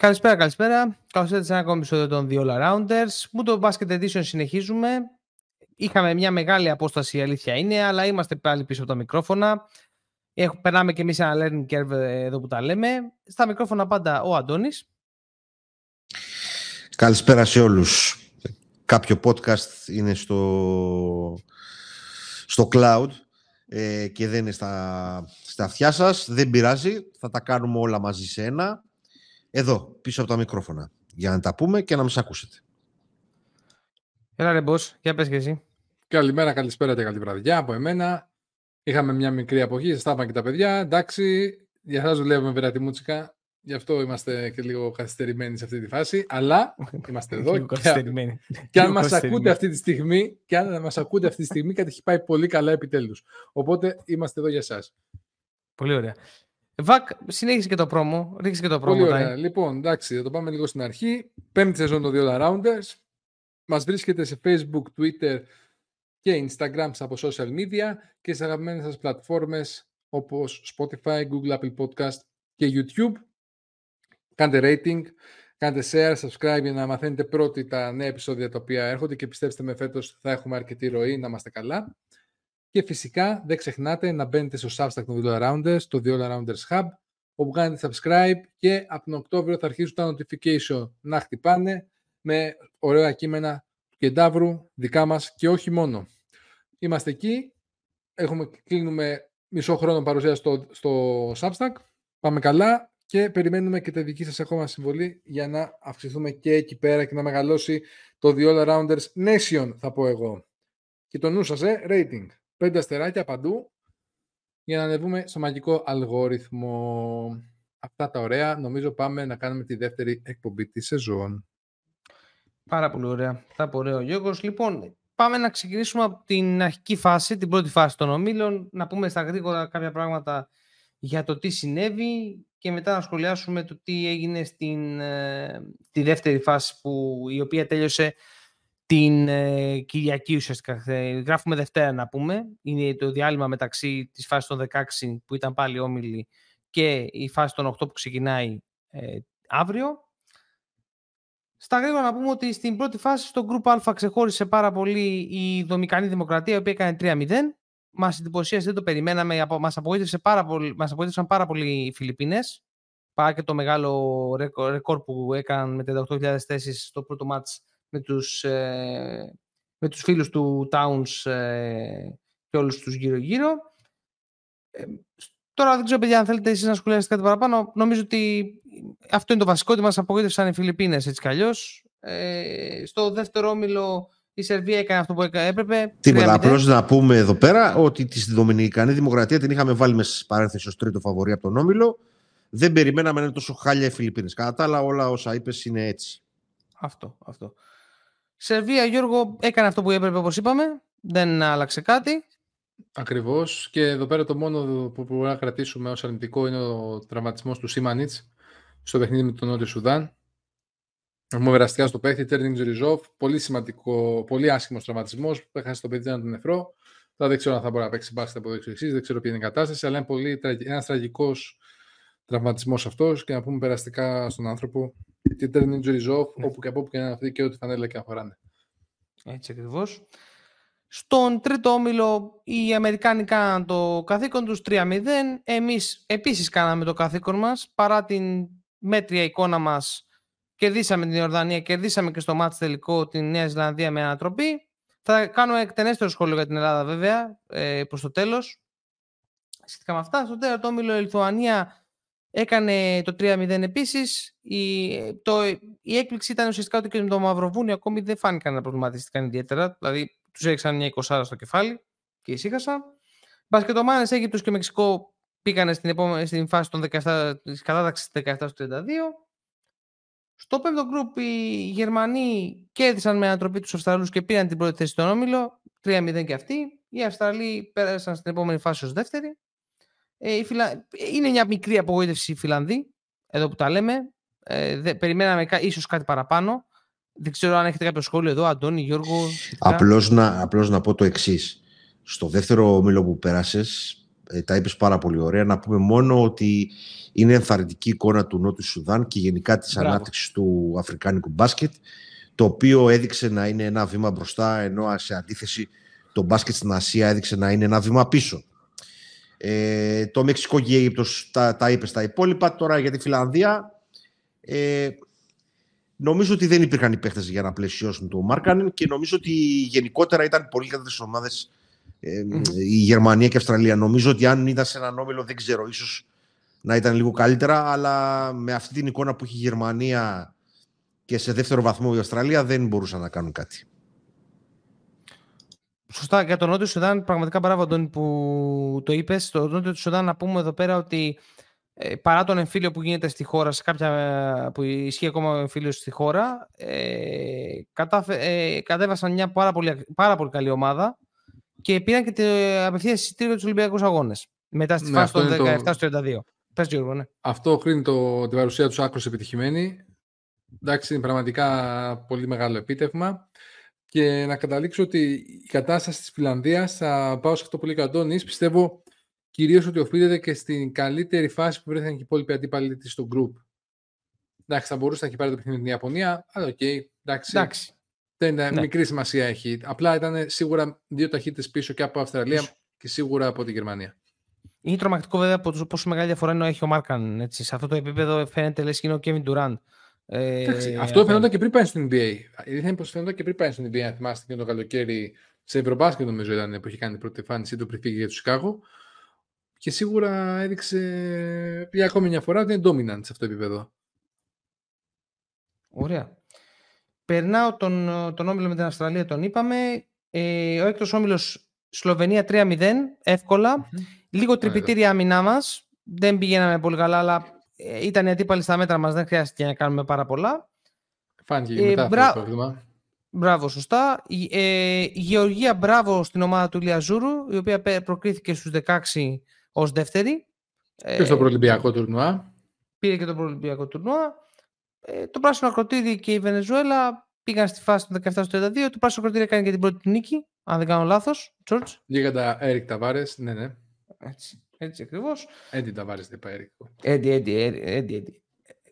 Καλησπέρα, καλησπέρα. Καλώς ήρθατε σε ένα ακόμη επεισόδιο των The All Arounders. Μου το Basket Edition συνεχίζουμε. Είχαμε μια μεγάλη απόσταση, η αλήθεια είναι, αλλά είμαστε πάλι πίσω από τα μικρόφωνα. Έχω, περνάμε και εμείς ένα learning curve εδώ που τα λέμε. Στα μικρόφωνα πάντα ο Αντώνης. Καλησπέρα σε όλους. Κάποιο podcast είναι στο, στο cloud ε, και δεν είναι στα, στα αυτιά σας. Δεν πειράζει, θα τα κάνουμε όλα μαζί σε ένα. Εδώ, πίσω από τα μικρόφωνα. Για να τα πούμε και να μας ακούσετε. Έλα ρε Μπος, για πες και εσύ. Καλημέρα, καλησπέρα και καλή βραδιά από εμένα. Είχαμε μια μικρή αποχή, σας τα και τα παιδιά. Εντάξει, για σας δουλεύουμε βεράτη μούτσικα. Γι' αυτό είμαστε και λίγο καθυστερημένοι σε αυτή τη φάση. Αλλά είμαστε εδώ. και, και αν μας ακούτε αυτή τη στιγμή, και αν μας ακούτε αυτή τη στιγμή, κάτι έχει πάει πολύ καλά επιτέλους. Οπότε είμαστε εδώ για σας. Πολύ ωραία. Βακ, συνέχισε και το πρόμο. Ρίξε και το πρόμο. Πολύ ωραία. Λοιπόν, εντάξει, θα το πάμε λίγο στην αρχή. Πέμπτη σεζόν των δύο Rounders. Μας βρίσκεται σε Facebook, Twitter και Instagram από social media και σε αγαπημένες σας πλατφόρμες όπως Spotify, Google, Apple Podcast και YouTube. Κάντε rating, κάντε share, subscribe για να μαθαίνετε πρώτοι τα νέα επεισόδια τα οποία έρχονται και πιστέψτε με φέτος θα έχουμε αρκετή ροή, να είμαστε καλά. Και φυσικά δεν ξεχνάτε να μπαίνετε στο Substack των The Rounders, το The Rounders Hub, όπου κάνετε subscribe και από τον Οκτώβριο θα αρχίσουν τα notification να χτυπάνε με ωραία κείμενα του Κεντάβρου, δικά μας και όχι μόνο. Είμαστε εκεί, έχουμε, κλείνουμε μισό χρόνο παρουσίας στο, στο Substack, πάμε καλά και περιμένουμε και τη δική σας ακόμα συμβολή για να αυξηθούμε και εκεί πέρα και να μεγαλώσει το The All Rounders Nation θα πω εγώ. Και το νου σας, ε, rating. Πέντε αστεράκια παντού για να ανεβούμε στο μαγικό αλγόριθμο. Αυτά τα ωραία. Νομίζω πάμε να κάνουμε τη δεύτερη εκπομπή της σεζόν. Πάρα πολύ ωραία. Θα πω ωραίο Γιώργος. Λοιπόν, πάμε να ξεκινήσουμε από την αρχική φάση, την πρώτη φάση των ομίλων, να πούμε στα γρήγορα κάποια πράγματα για το τι συνέβη και μετά να σχολιάσουμε το τι έγινε στην ε, τη δεύτερη φάση που, η οποία τέλειωσε την ε, Κυριακή ουσιαστικά. Γράφουμε Δευτέρα να πούμε. Είναι το διάλειμμα μεταξύ της φάσης των 16 που ήταν πάλι όμιλοι και η φάση των 8 που ξεκινάει ε, αύριο. Στα γρήγορα να πούμε ότι στην πρώτη φάση στο Group Α ξεχώρισε πάρα πολύ η Δομικανή Δημοκρατία, η οποία έκανε 3-0. Μας εντυπωσίασε, δεν το περιμέναμε, μας, απογοήτευσε πάρα πολύ, μας απογοήτευσαν πάρα πολύ οι Φιλιππίνες. Παρά και το μεγάλο ρεκόρ που έκαναν με 38.000 θέσεις στο πρώτο μάτς με τους, ε, με τους φίλους του Towns ε, και όλους τους γύρω-γύρω. Ε, τώρα δεν ξέρω, παιδιά, αν θέλετε εσείς να σχολιάσετε κάτι παραπάνω. Νομίζω ότι αυτό είναι το βασικό, ότι μας απογοήτευσαν οι Φιλιππίνες έτσι κι αλλιώς. Ε, στο δεύτερο όμιλο η Σερβία έκανε αυτό που έπρεπε. Τίποτα. Απλώς να πούμε εδώ πέρα ότι τη Δομινικανή Δημοκρατία την είχαμε βάλει μέσα παρένθεσης ως τρίτο φαβορή από τον Όμιλο. Δεν περιμέναμε να είναι τόσο χάλια οι Φιλιππίνες. Κατά τα άλλα, όλα όσα είπες είναι έτσι. Αυτό, αυτό. Σερβία, Γιώργο, έκανε αυτό που έπρεπε, όπως είπαμε. Δεν άλλαξε κάτι. Ακριβώς. Και εδώ πέρα το μόνο που μπορούμε να κρατήσουμε ως αρνητικό είναι ο τραυματισμός του Σίμανιτς στο παιχνίδι με τον Νότιο Σουδάν. Έχουμε βεραστικά στο παίχτη, Τέρνινγκ Τζοριζόφ. Πολύ σημαντικό, πολύ άσχημος τραυματισμός. Έχασε το παιδί τον νεφρό. Τώρα δεν ξέρω αν θα μπορεί να παίξει μπάσκετ από εδώ εξής, δεν ξέρω ποια είναι η κατάσταση, αλλά είναι πολύ, ένας τραγικός τραυματισμός αυτός και να πούμε περαστικά στον άνθρωπο και ήταν injuries off, ναι. όπου και από όπου και να αυτή και ό,τι φανέλα και αφοράνε. Έτσι ακριβώς. Στον τρίτο όμιλο οι Αμερικάνοι κάναν το καθήκον τους 3-0. Εμείς επίσης κάναμε το καθήκον μας παρά την μέτρια εικόνα μας κερδίσαμε την Ιορδανία, κερδίσαμε και στο μάτς τελικό την Νέα Ζηλανδία με ανατροπή. Θα κάνουμε εκτενέστερο σχόλιο για την Ελλάδα βέβαια ε, προς το τέλος. Σχετικά με αυτά, στο τέταρτο όμιλο η Λιθουανία Έκανε το 3-0 επίσης. Η, η έκπληξη ήταν ουσιαστικά ότι και με το Μαυροβούνιο ακόμη δεν φάνηκαν να προβληματιστήκαν ιδιαίτερα. Δηλαδή τους έριξαν μια 20 στο κεφάλι και ησύχασαν. Μπασκετομάνε Αίγυπτος και Μεξικό πήγαν στην, επόμενη, στην φάση των 17, της κατάταξης 17 32. Στο πέμπτο γκρουπ οι Γερμανοί κέρδισαν με ανατροπή τους Αυστραλούς και πήραν την πρώτη θέση στον όμιλο. 3-0 και αυτοί. Οι Αυστραλοί πέρασαν στην επόμενη φάση ως δεύτερη. Ε, Φιλα... Είναι μια μικρή απογοήτευση οι Φιλανδοί, εδώ που τα λέμε. Ε, δε, περιμέναμε ίσως κάτι παραπάνω. Δεν ξέρω αν έχετε κάποιο σχόλιο εδώ, Αντώνη, Γιώργο. Απλώς να, απλώς να πω το εξής. Στο δεύτερο όμιλο που πέρασες, ε, τα είπες πάρα πολύ ωραία. Να πούμε μόνο ότι είναι ενθαρρυντική εικόνα του Νότου Σουδάν και γενικά της Μπράβο. ανάπτυξης του αφρικάνικου μπάσκετ, το οποίο έδειξε να είναι ένα βήμα μπροστά, ενώ σε αντίθεση το μπάσκετ στην Ασία έδειξε να είναι ένα βήμα πίσω. Ε, το Μεξικό και η Αίγυπτος τα, τα είπες στα υπόλοιπα. Τώρα για τη Φιλανδία, ε, νομίζω ότι δεν υπήρχαν οι παίχτες για να πλαισιώσουν το Μάρκανεν και νομίζω ότι γενικότερα ήταν πολύ καλύτερες ομάδες ε, η Γερμανία και η Αυστραλία. Νομίζω ότι αν ήταν σε έναν όμιλο, δεν ξέρω, ίσως να ήταν λίγο καλύτερα, αλλά με αυτή την εικόνα που έχει η Γερμανία και σε δεύτερο βαθμό η Αυστραλία δεν μπορούσαν να κάνουν κάτι. Σωστά, για τον Νότιο Σουδάν, πραγματικά μπράβο Αντώνη που το είπες. Στο Νότιο Σουδάν να πούμε εδώ πέρα ότι ε, παρά τον εμφύλιο που γίνεται στη χώρα, σε κάποια που ισχύει ακόμα ο εμφύλιος στη χώρα, ε, κατάφε, ε, κατέβασαν μια πάρα πολύ, πάρα πολύ καλή ομάδα και πήραν και την απευθείας εισιτήριο τους Ολυμπιακούς Αγώνες. Μετά στη ναι, φάση των 17-32. Πες, Γιώργο, ναι. Αυτό κρίνει το, την παρουσία τους άκρως επιτυχημένη. Εντάξει, είναι πραγματικά πολύ μεγάλο επίτευγμα. Και να καταλήξω ότι η κατάσταση της Φιλανδίας, θα πάω σε αυτό που λέει ο πιστεύω κυρίως ότι οφείλεται και στην καλύτερη φάση που βρέθηκαν και οι υπόλοιποι αντίπαλοι της στο group. Εντάξει, θα μπορούσε να έχει πάρει το παιχνίδι με την Ιαπωνία, αλλά OK, okay, εντάξει. εντάξει. Δεν ναι. μικρή σημασία έχει. Απλά ήταν σίγουρα δύο ταχύτητες πίσω και από Αυστραλία και σίγουρα από τη Γερμανία. Είναι τρομακτικό βέβαια από πόσο μεγάλη διαφορά είναι έχει ο Μάρκαν. Έτσι. Σε αυτό το επίπεδο φαίνεται λες και είναι ο Κέβιν Ντουράν. Ε, αυτό φαίνονταν και πριν πάει στην NBA. Ήρθε πω φαίνονταν και πριν πάει στην NBA, αν θυμάστε και το καλοκαίρι σε Ευρωμπάσκετ, νομίζω ήταν που είχε κάνει την πρώτη εμφάνισή του πριν φύγει για το Σικάγο. Και σίγουρα έδειξε για ακόμη μια φορά ότι είναι dominant σε αυτό το επίπεδο. Ωραία. Περνάω τον, τον όμιλο με την Αυστραλία, τον είπαμε. Ε, ο έκτος όμιλος Σλοβενία 3-0, ευκολα Λίγο τρυπητήρια η άμυνά μας. Δεν πηγαίναμε πολύ καλά, αλλά ε, ήταν οι αντίπαλοι στα μέτρα μας. Δεν χρειάστηκε να κάνουμε πάρα πολλά. Φάνηκε ε, μετά μπρα... αυτό το πρόβλημα. Μπράβο, σωστά. Ε, η Γεωργία, μπράβο στην ομάδα του Λιαζούρου, η οποία προκρίθηκε στους 16 ως δεύτερη. Και στο προολυμπιακό τουρνουά. Πήρε και το προολυμπιακό τουρνουά. Ε, το πράσινο ακροτήρι και η Βενεζουέλα πήγαν στη φάση του 17 32. Το πράσινο ακροτήρι έκανε και την πρώτη νίκη, αν δεν κάνω λάθος. George. Λίγα Έρικ Ταβάρες, ναι, ναι. Έτσι, έτσι ακριβώς. Έντι Ταβάρε, δεν είπα Έρικ. Έντι, έντι, έντι.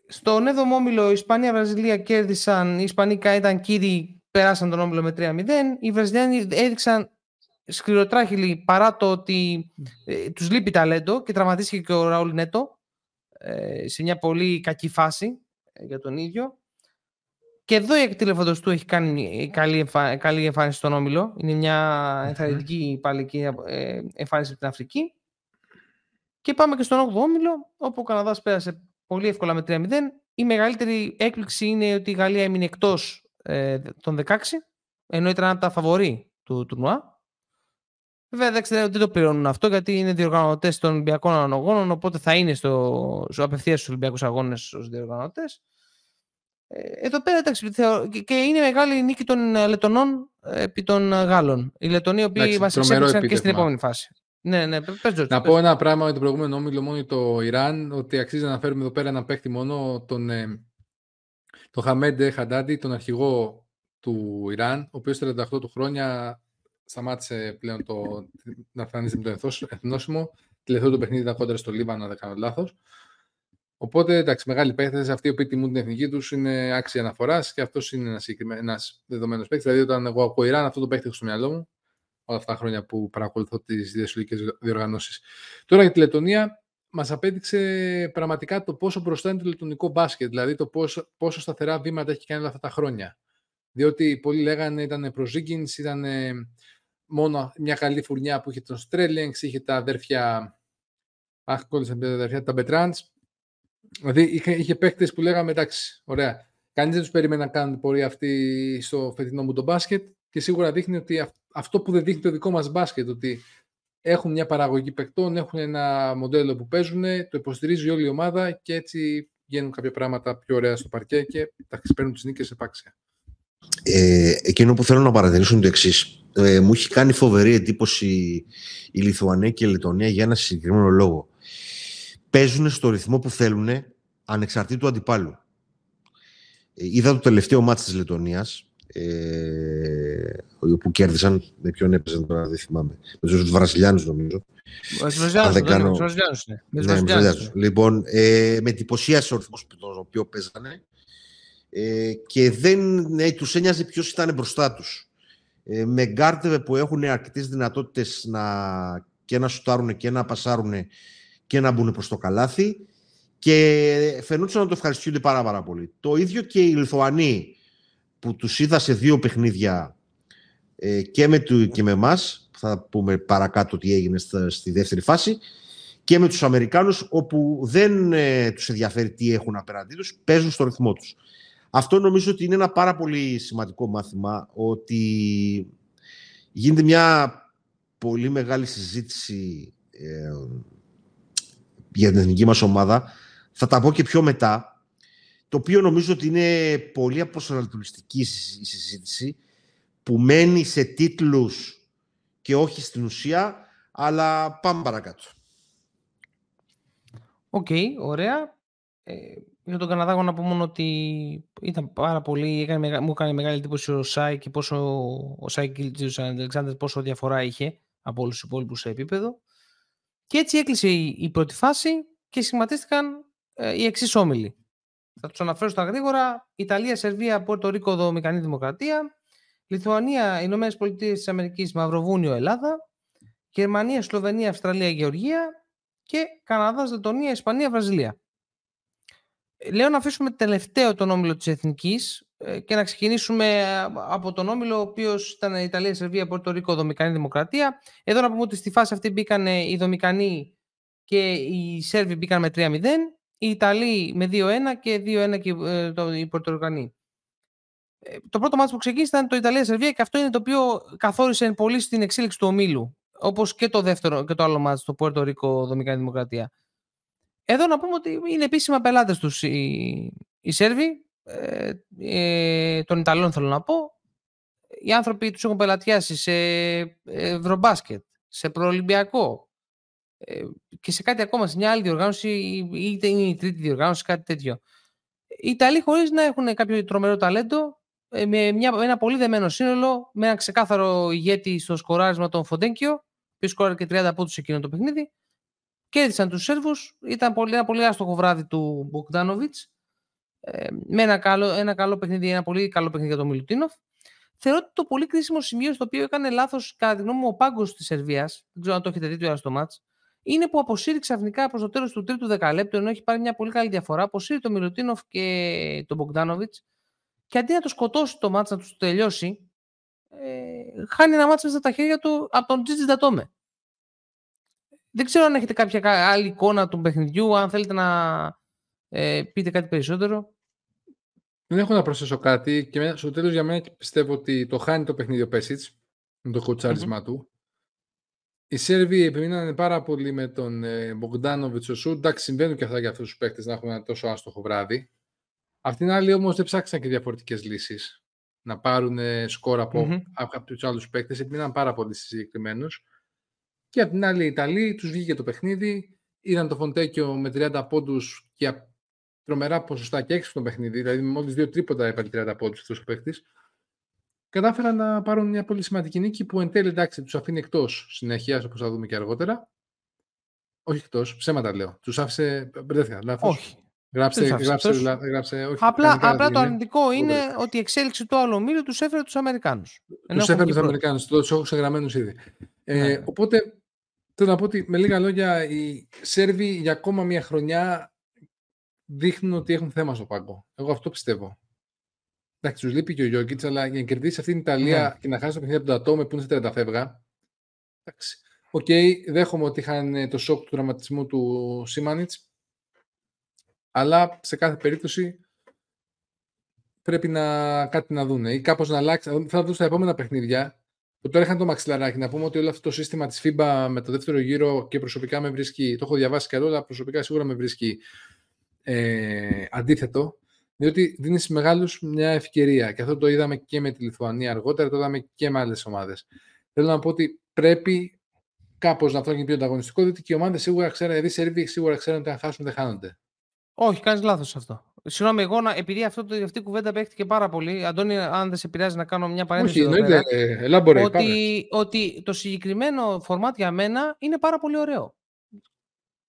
Στον 7ο όμιλο, Ισπανία-Βραζιλία κέρδισαν. Οι Ισπανοί ήταν κύριοι, περάσαν τον όμιλο με 3-0. Οι Βραζιλιάνοι έδειξαν σκληροτράχυλοι παρά το ότι ε, τους λείπει ταλέντο και τραυματίστηκε και ο Ραούλ Νέτο ε, σε μια πολύ κακή φάση ε, για τον ίδιο. Και εδώ η εκτήλεφοντος του έχει κάνει καλή, εμφα... καλή εμφάνιση στον Όμιλο. Είναι μια ενθαρρυντική παλική ε, εμφάνιση από την Αφρική. Και πάμε και στον 8ο Όμιλο, όπου ο Καναδάς πέρασε πολύ εύκολα με 3-0. Η μεγαλύτερη έκπληξη είναι ότι η Γαλλία έμεινε εκτός ε, των 16, ενώ ήταν από τα φαβορή του τουρνουά. Βέβαια δεν, δεν το πληρώνουν αυτό γιατί είναι διοργανωτές των Ολυμπιακών Αγώνων, οπότε θα είναι στο, στο απευθείας στους Ολυμπιακούς Αγώνες ως διοργανωτές. Ε, εδώ πέρα εντάξει, και είναι μεγάλη νίκη των ε, Λετωνών ε, επί των Γάλλων. Οι Λετωνοί οι οποίοι μας εξέπληξαν και στην επόμενη φάση. Ναι, ναι, πες, πες, να πω ένα πράγμα με τον προηγούμενο όμιλο μόνο το Ιράν, ότι αξίζει να αναφέρουμε εδώ πέρα ένα παίχτη μόνο τον, τον Χαμέντε Χαντάντι, τον αρχηγό του Ιράν, ο οποίος 38 του χρόνια σταμάτησε πλέον το, να εμφανίζεται με το εθνόσημο. Τελευταίο το παιχνίδι ήταν κόντρα στο Λίβανο, αν δεν κάνω λάθος. Οπότε εντάξει, μεγάλοι παίχτες, αυτοί που τιμούν την εθνική τους είναι άξια αναφοράς και αυτός είναι ένας, ένας δεδομένος παίχτη. Δηλαδή, όταν εγώ ακούω Ιράν, αυτό το παίχτη έχω στο μυαλό μου όλα αυτά τα χρόνια που παρακολουθώ τις διασυλλογικέ διοργανώσεις. Τώρα για τη Λετωνία, μας απέδειξε πραγματικά το πόσο μπροστά είναι το λετωνικό μπάσκετ, δηλαδή το πόσο, πόσο σταθερά βήματα έχει κάνει όλα αυτά τα χρόνια. Διότι πολλοί λέγανε ήταν προ ήταν μόνο μια καλή φουρνιά που είχε τον Στρέλινγκ, είχε τα αδέρφια. Αχ, κόλλησαν τα αδέρφια, τα Μπετράντς. Δηλαδή είχε, είχε παίχτε που λέγαμε εντάξει, ωραία. Κανείς δεν τους περίμενε να κάνουν την πορεία αυτή στο φετινό μου το μπάσκετ και σίγουρα δείχνει ότι αυτό που δεν δείχνει το δικό μας μπάσκετ, ότι έχουν μια παραγωγή παιχτών, έχουν ένα μοντέλο που παίζουν, το υποστηρίζει όλη η ομάδα και έτσι βγαίνουν κάποια πράγματα πιο ωραία στο παρκέ και τα παίρνουν τις νίκες επάξια. Ε, εκείνο που θέλω να παρατηρήσω είναι το εξής. Ε, μου έχει κάνει φοβερή εντύπωση η Λιθουανία και η Λετωνία για ένα συγκεκριμένο λόγο. Παίζουν στο ρυθμό που θέλουν ανεξαρτήτου αντιπάλου. Ε, είδα το τελευταίο μάτι της Λετωνίας. Ε, που κέρδισαν. Με ποιον έπαιζαν τώρα, δεν θυμάμαι. Με τους Βραζιλιάνους, νομίζω. Με τους Βραζιλιάνους. Ναι, με Λοιπόν, ε, με εντυπωσίασε ο ρυθμός τον οποίο παίζανε ε, και δεν ε, τους ένοιαζε ποιος ήταν μπροστά τους. Ε, με γκάρτεβε που έχουν αρκετές δυνατότητες να, και να σουτάρουν και να πασάρουν και να μπουν προς το καλάθι και φαινόταν να το ευχαριστούνται πάρα, πάρα πολύ. Το ίδιο και οι Λιθουανοί που τους είδα σε δύο παιχνίδια ε, και με, του, και με εμάς, θα πούμε παρακάτω τι έγινε στη δεύτερη φάση, και με τους Αμερικάνους όπου δεν ε, τους ενδιαφέρει τι έχουν απέναντί τους, παίζουν στο ρυθμό τους. Αυτό νομίζω ότι είναι ένα πάρα πολύ σημαντικό μάθημα, ότι γίνεται μια πολύ μεγάλη συζήτηση ε, για την εθνική μας ομάδα. Θα τα πω και πιο μετά, το οποίο νομίζω ότι είναι πολύ αποσανατολιστική η συζήτηση, που μένει σε τίτλους και όχι στην ουσία, αλλά πάμε παρακάτω. Οκ, ωραία. Ε, για τον Καναδά, να πω μόνο ότι ήταν πάρα πολύ. Έκανε, μου έκανε μεγάλη εντύπωση ο Σάι και πόσο ο Σάι ο Αλεξάντερ πόσο διαφορά είχε από όλους τους υπόλοιπους σε επίπεδο. Και έτσι έκλεισε η, η πρώτη φάση και σχηματίστηκαν ε, οι εξής όμιλοι. Θα τους αναφέρω στα γρήγορα. Ιταλία, Σερβία, Πόρτο Ρίκο, Δομινικανή Δημοκρατία. Λιθουανία, Ηνωμένες Πολιτείες της Αμερικής, Μαυροβούνιο, Ελλάδα. Γερμανία, Σλοβενία, Αυστραλία, Γεωργία. Και Καναδά, Λετωνία, Ισπανία, Βραζιλία. Λέω να αφήσουμε τελευταίο τον όμιλο της Εθνικής ε, και να ξεκινήσουμε ε, από τον όμιλο ο οποίος ήταν η Ιταλία, η Σερβία, Πορτο Ρίκο, Δομικανή Δημοκρατία. Εδώ να πούμε ότι στη φάση αυτή μπήκαν οι Δομικανοί και οι Σέρβοι μπήκαν με 3-0, οι Ιταλοί με 2-1 και 2-1 και ε, οι Πορτορικανοί. Το πρώτο μάτι που ξεκίνησε ήταν το Ιταλία-Σερβία και αυτό είναι το οποίο καθόρισε πολύ στην εξέλιξη του ομίλου. Όπως και το δεύτερο και το άλλο μάτι, το Πόρτο Ρίκο, Δομικανή Δημοκρατία. Εδώ να πούμε ότι είναι επίσημα πελάτες τους οι, οι Σέρβοι, ε, ε, των Ιταλών θέλω να πω. Οι άνθρωποι τους έχουν πελατιάσει σε ευρωμπάσκετ, σε προολυμπιακό ε, και σε κάτι ακόμα, σε μια άλλη διοργάνωση, είτε είναι η τρίτη διοργάνωση, κάτι τέτοιο. Οι Ιταλοί χωρίς να έχουν κάποιο τρομερό ταλέντο, ε, με, μια, με ένα πολύ δεμένο σύνολο, με ένα ξεκάθαρο ηγέτη στο σκοράρισμα των Φοντέγκιο, που σκόραρε και 30 πόντους σε εκείνο το παιχνίδι, Κέρδισαν τους Σέρβους, ήταν πολύ, ένα πολύ άστοχο βράδυ του Μπογκδάνοβιτς, ε, με ένα καλό, ένα καλό παιχνίδι, ένα πολύ καλό παιχνίδι για τον Μιλουτίνοφ. Θεωρώ ότι το πολύ κρίσιμο σημείο στο οποίο έκανε λάθος, κατά τη γνώμη μου, ο πάγκος της Σερβίας, δεν ξέρω αν το έχετε δει τώρα στο μάτς, είναι που αποσύρει ξαφνικά προς το τέλος του τρίτου δεκαλέπτου, ενώ έχει πάρει μια πολύ καλή διαφορά, αποσύρει τον Μιλουτίνοφ και τον Μπογκδάνοβιτ, και αντί να το σκοτώσει το μάτς, να τους τελειώσει, ε, χάνει ένα μάτς μέσα στα χέρια του από τον Τζίτζι Ντατόμε. Δεν ξέρω αν έχετε κάποια άλλη εικόνα του παιχνιδιού, αν θέλετε να ε, πείτε κάτι περισσότερο. Δεν έχω να προσθέσω κάτι και στο τέλος για μένα πιστεύω ότι το χάνει το παιχνίδι ο Πέσιτς με το κοτσάρισμά του. Οι Σέρβοι επιμείνανε πάρα πολύ με τον ε, Μπογκδάνοβιτ ο Σου. Εντάξει, συμβαίνουν και αυτά για αυτούς τους παίκτες να έχουν ένα τόσο άστοχο βράδυ. Απ' την άλλη, όμως, δεν ψάξαν και διαφορετικές λύσεις να πάρουν σκορ από, mm-hmm. από του άλλους παίκτες. Επιμείναν πάρα πολύ συγκεκριμένους. Και απ' την άλλη οι Ιταλοί τους βγήκε το παιχνίδι, είδαν το Φοντέκιο με 30 πόντους και τρομερά ποσοστά και έξω στο παιχνίδι, δηλαδή με μόλις δύο τρίποτα έπαιρνε 30 πόντους αυτός ο παίχτης. Κατάφεραν να πάρουν μια πολύ σημαντική νίκη που εν τέλει εντάξει τους αφήνει εκτός συνέχεια, όπως θα δούμε και αργότερα. Όχι εκτός, ψέματα λέω. Τους άφησε, μπερδεύτηκα, λάθος. Όχι. Γράψε, γράψε, γράψε, όχι, απλά, απλά το αρνητικό είναι ότι η εξέλιξη του άλλου ομίλου τους έφερε τους Αμερικάνους. Τους έφερε τους Αμερικάνους, τους έχω ξεγραμμένους ήδη. Ε, ναι. Οπότε θέλω να πω ότι με λίγα λόγια οι Σέρβοι για ακόμα μια χρονιά δείχνουν ότι έχουν θέμα στο πάγκο. Εγώ αυτό πιστεύω. Εντάξει, τους λείπει και ο Γιώργιτ, αλλά για να κερδίσει αυτή την Ιταλία ναι. και να χάσει το παιχνίδι από τον Ατόμε που είναι σε 30 φεύγα. Εντάξει. OK, okay, δέχομαι ότι είχαν το σοκ του τραυματισμού του Σιμάνιτς. Αλλά σε κάθε περίπτωση πρέπει να κάτι να δουν ή κάπως να αλλάξει. Θα δουν στα επόμενα παιχνίδια που τώρα είχαν το μαξιλαράκι. Να πούμε ότι όλο αυτό το σύστημα της FIBA με το δεύτερο γύρο και προσωπικά με βρίσκει. Το έχω διαβάσει καλό, αλλά προσωπικά σίγουρα με βρίσκει ε, αντίθετο. Διότι δίνεις στους μεγάλους μια ευκαιρία. Και αυτό το είδαμε και με τη Λιθουανία αργότερα, το είδαμε και με άλλες ομάδες. Θέλω να πω ότι πρέπει κάπως να αυτό γίνει πιο ανταγωνιστικό, διότι και οι ομάδες σίγουρα ξέρουν, δηλαδή οι Σέρβοι σίγουρα ξέρουν ότι αν χάσουν δεν χάνονται. Όχι, κάνεις λάθος αυτό. Συγγνώμη, εγώ να, επειδή αυτό, το, αυτή η κουβέντα παίχτηκε πάρα πολύ, Αντώνη, αν δεν σε πειράζει να κάνω μια παρένθεση. Όχι, εννοείται. Ε, ότι, ότι το συγκεκριμένο φορμάτ για μένα είναι πάρα πολύ ωραίο.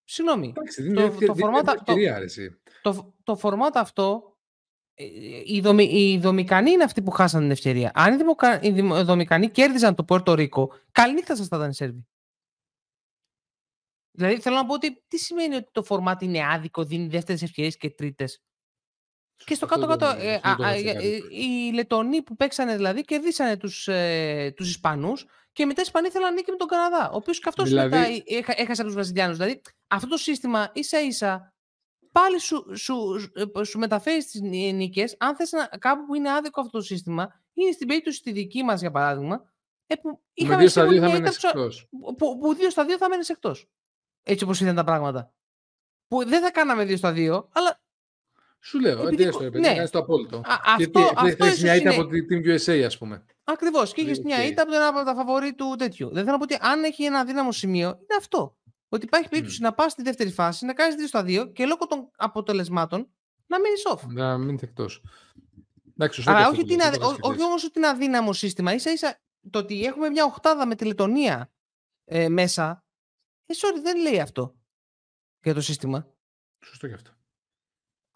Συγγνώμη. το, το, το, το φορμάτ αυτό ε, οι, δομι, οι Δομικανοί είναι αυτοί που χάσαν την ευκαιρία. Αν οι, Δομικανοί κέρδιζαν το Πόρτο Ρίκο, καληνύχτα σας θα ήταν οι Σέρβοι. Δηλαδή θέλω να πω ότι τι σημαίνει ότι το φορμάτι είναι άδικο, δίνει δεύτερες ευκαιρίες και τρίτες; Και στο κάτω-κάτω, ε, ε, οι Λετονοί που παίξανε δηλαδή κερδίσανε τους ε, τους Ισπανούς και μετά οι Ισπανοί ήθελαν νίκη με τον Καναδά, ο οποίος και αυτός δηλαδή... μετά έχασε από τους Βραζιλιάνους. Δηλαδή αυτό το σύστημα ίσα ίσα πάλι σου, σου, σου, σου μεταφέρεις τις νίκες. Αν θες κάπου που είναι άδικο αυτό το σύστημα, είναι στην περίπτωση τη δική μας για παράδειγμα, ε, που είχαμε δύο στα δύο θα μένει εκτός. Που, που, δύο στα δύο θα μένει εκτός. Έτσι όπως ήταν τα πράγματα. Που δεν θα κάναμε δύο στα δύο, αλλά. Σου λέω, Επειδή... αντί στο ναι. το απόλυτο. Α, αυτό, αυτό έχεις μια ήττα από την USA, ας πούμε. Ακριβώς. Και έχεις μια ήττα από ένα από τα φαβορή του τέτοιου. Δεν θέλω να πω ότι αν έχει ένα δύναμο σημείο, είναι αυτό. Ότι υπάρχει περίπτωση mm. να πας στη δεύτερη φάση, να κάνεις 2 στα 2 και λόγω των αποτελεσμάτων να μείνεις off. Να μείνεις εκτός. Αλλά όχι, την όχι όμως ότι είναι adύναμο σύστημα. σα ίσα το ότι έχουμε μια οχτάδα με τη Λετωνία ε, μέσα. Ε, sorry, δεν λέει αυτό για το σύστημα. Σωστό και αυτό.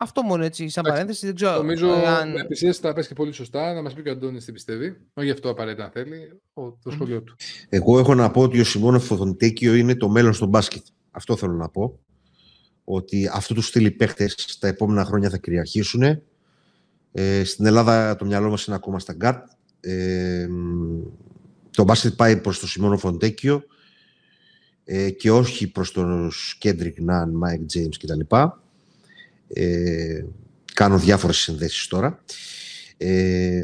Αυτό μόνο έτσι, σαν παρένθεση. Δεν ξέρω, νομίζω ε, αν... επισήμω θα πέσει και πολύ σωστά. Να μας πει και ο Αντώνης τι πιστεύει. Όχι αυτό απαραίτητα αν θέλει. Το σχολείο του. Εγώ έχω να πω ότι ο Σιμώνο Φωτοντέκιο είναι το μέλλον στο μπάσκετ. Αυτό θέλω να πω. Ότι αυτού του στυλ παίχτε τα επόμενα χρόνια θα κυριαρχήσουν. Ε, στην Ελλάδα το μυαλό μας είναι ακόμα στα γκαρντ. Ε, το μπάσκετ πάει προς το Σιμόνε Φοντέκιο ε, και όχι προς τον Κέντρικ Ναν, Μάικ Τζέιμς κτλ. Ε, κάνω διάφορες συνδέσεις τώρα. Ε,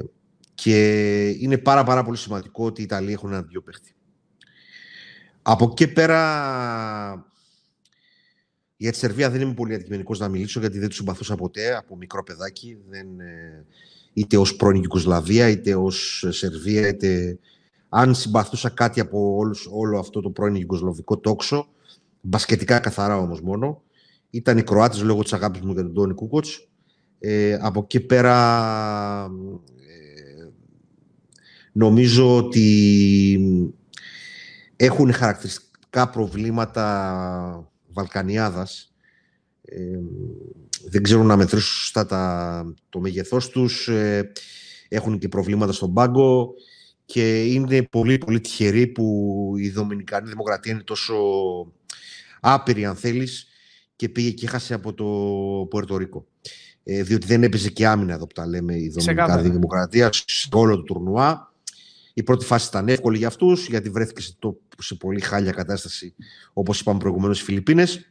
και είναι πάρα πάρα πολύ σημαντικό ότι οι Ιταλοί έχουν ένα δύο παίχτη. Από εκεί πέρα, για τη Σερβία δεν είμαι πολύ αντικειμενικός να μιλήσω γιατί δεν τους συμπαθούσα ποτέ από μικρό παιδάκι. Δεν, ε, είτε ως πρώην Ιουγκοσλαβία, είτε ως Σερβία, είτε αν συμπαθούσα κάτι από όλους, όλο αυτό το πρώην Ιουγκοσλαβικό τόξο, μπασκετικά καθαρά όμως μόνο, ήταν οι Κροάτες λόγω της αγάπης μου για τον Τόνι Κούκοτς. Ε, από εκεί πέρα ε, νομίζω ότι έχουν χαρακτηριστικά προβλήματα Βαλκανιάδας. Ε, δεν ξέρουν να μετρήσουν σωστά τα, το μέγεθός τους. Ε, έχουν και προβλήματα στον πάγκο και είναι πολύ πολύ τυχεροί που η Δομινικανή Δημοκρατία είναι τόσο άπειρη αν θέλεις και πήγε και χάσε από το Πουερτορίκο. Ε, διότι δεν έπαιζε και άμυνα εδώ που τα λέμε η Δομινικανή Δημοκρατία σε όλο το τουρνουά. Η πρώτη φάση ήταν εύκολη για αυτούς, γιατί βρέθηκε σε, το, σε πολύ χάλια κατάσταση, όπως είπαμε προηγουμένως, οι Φιλιππίνες.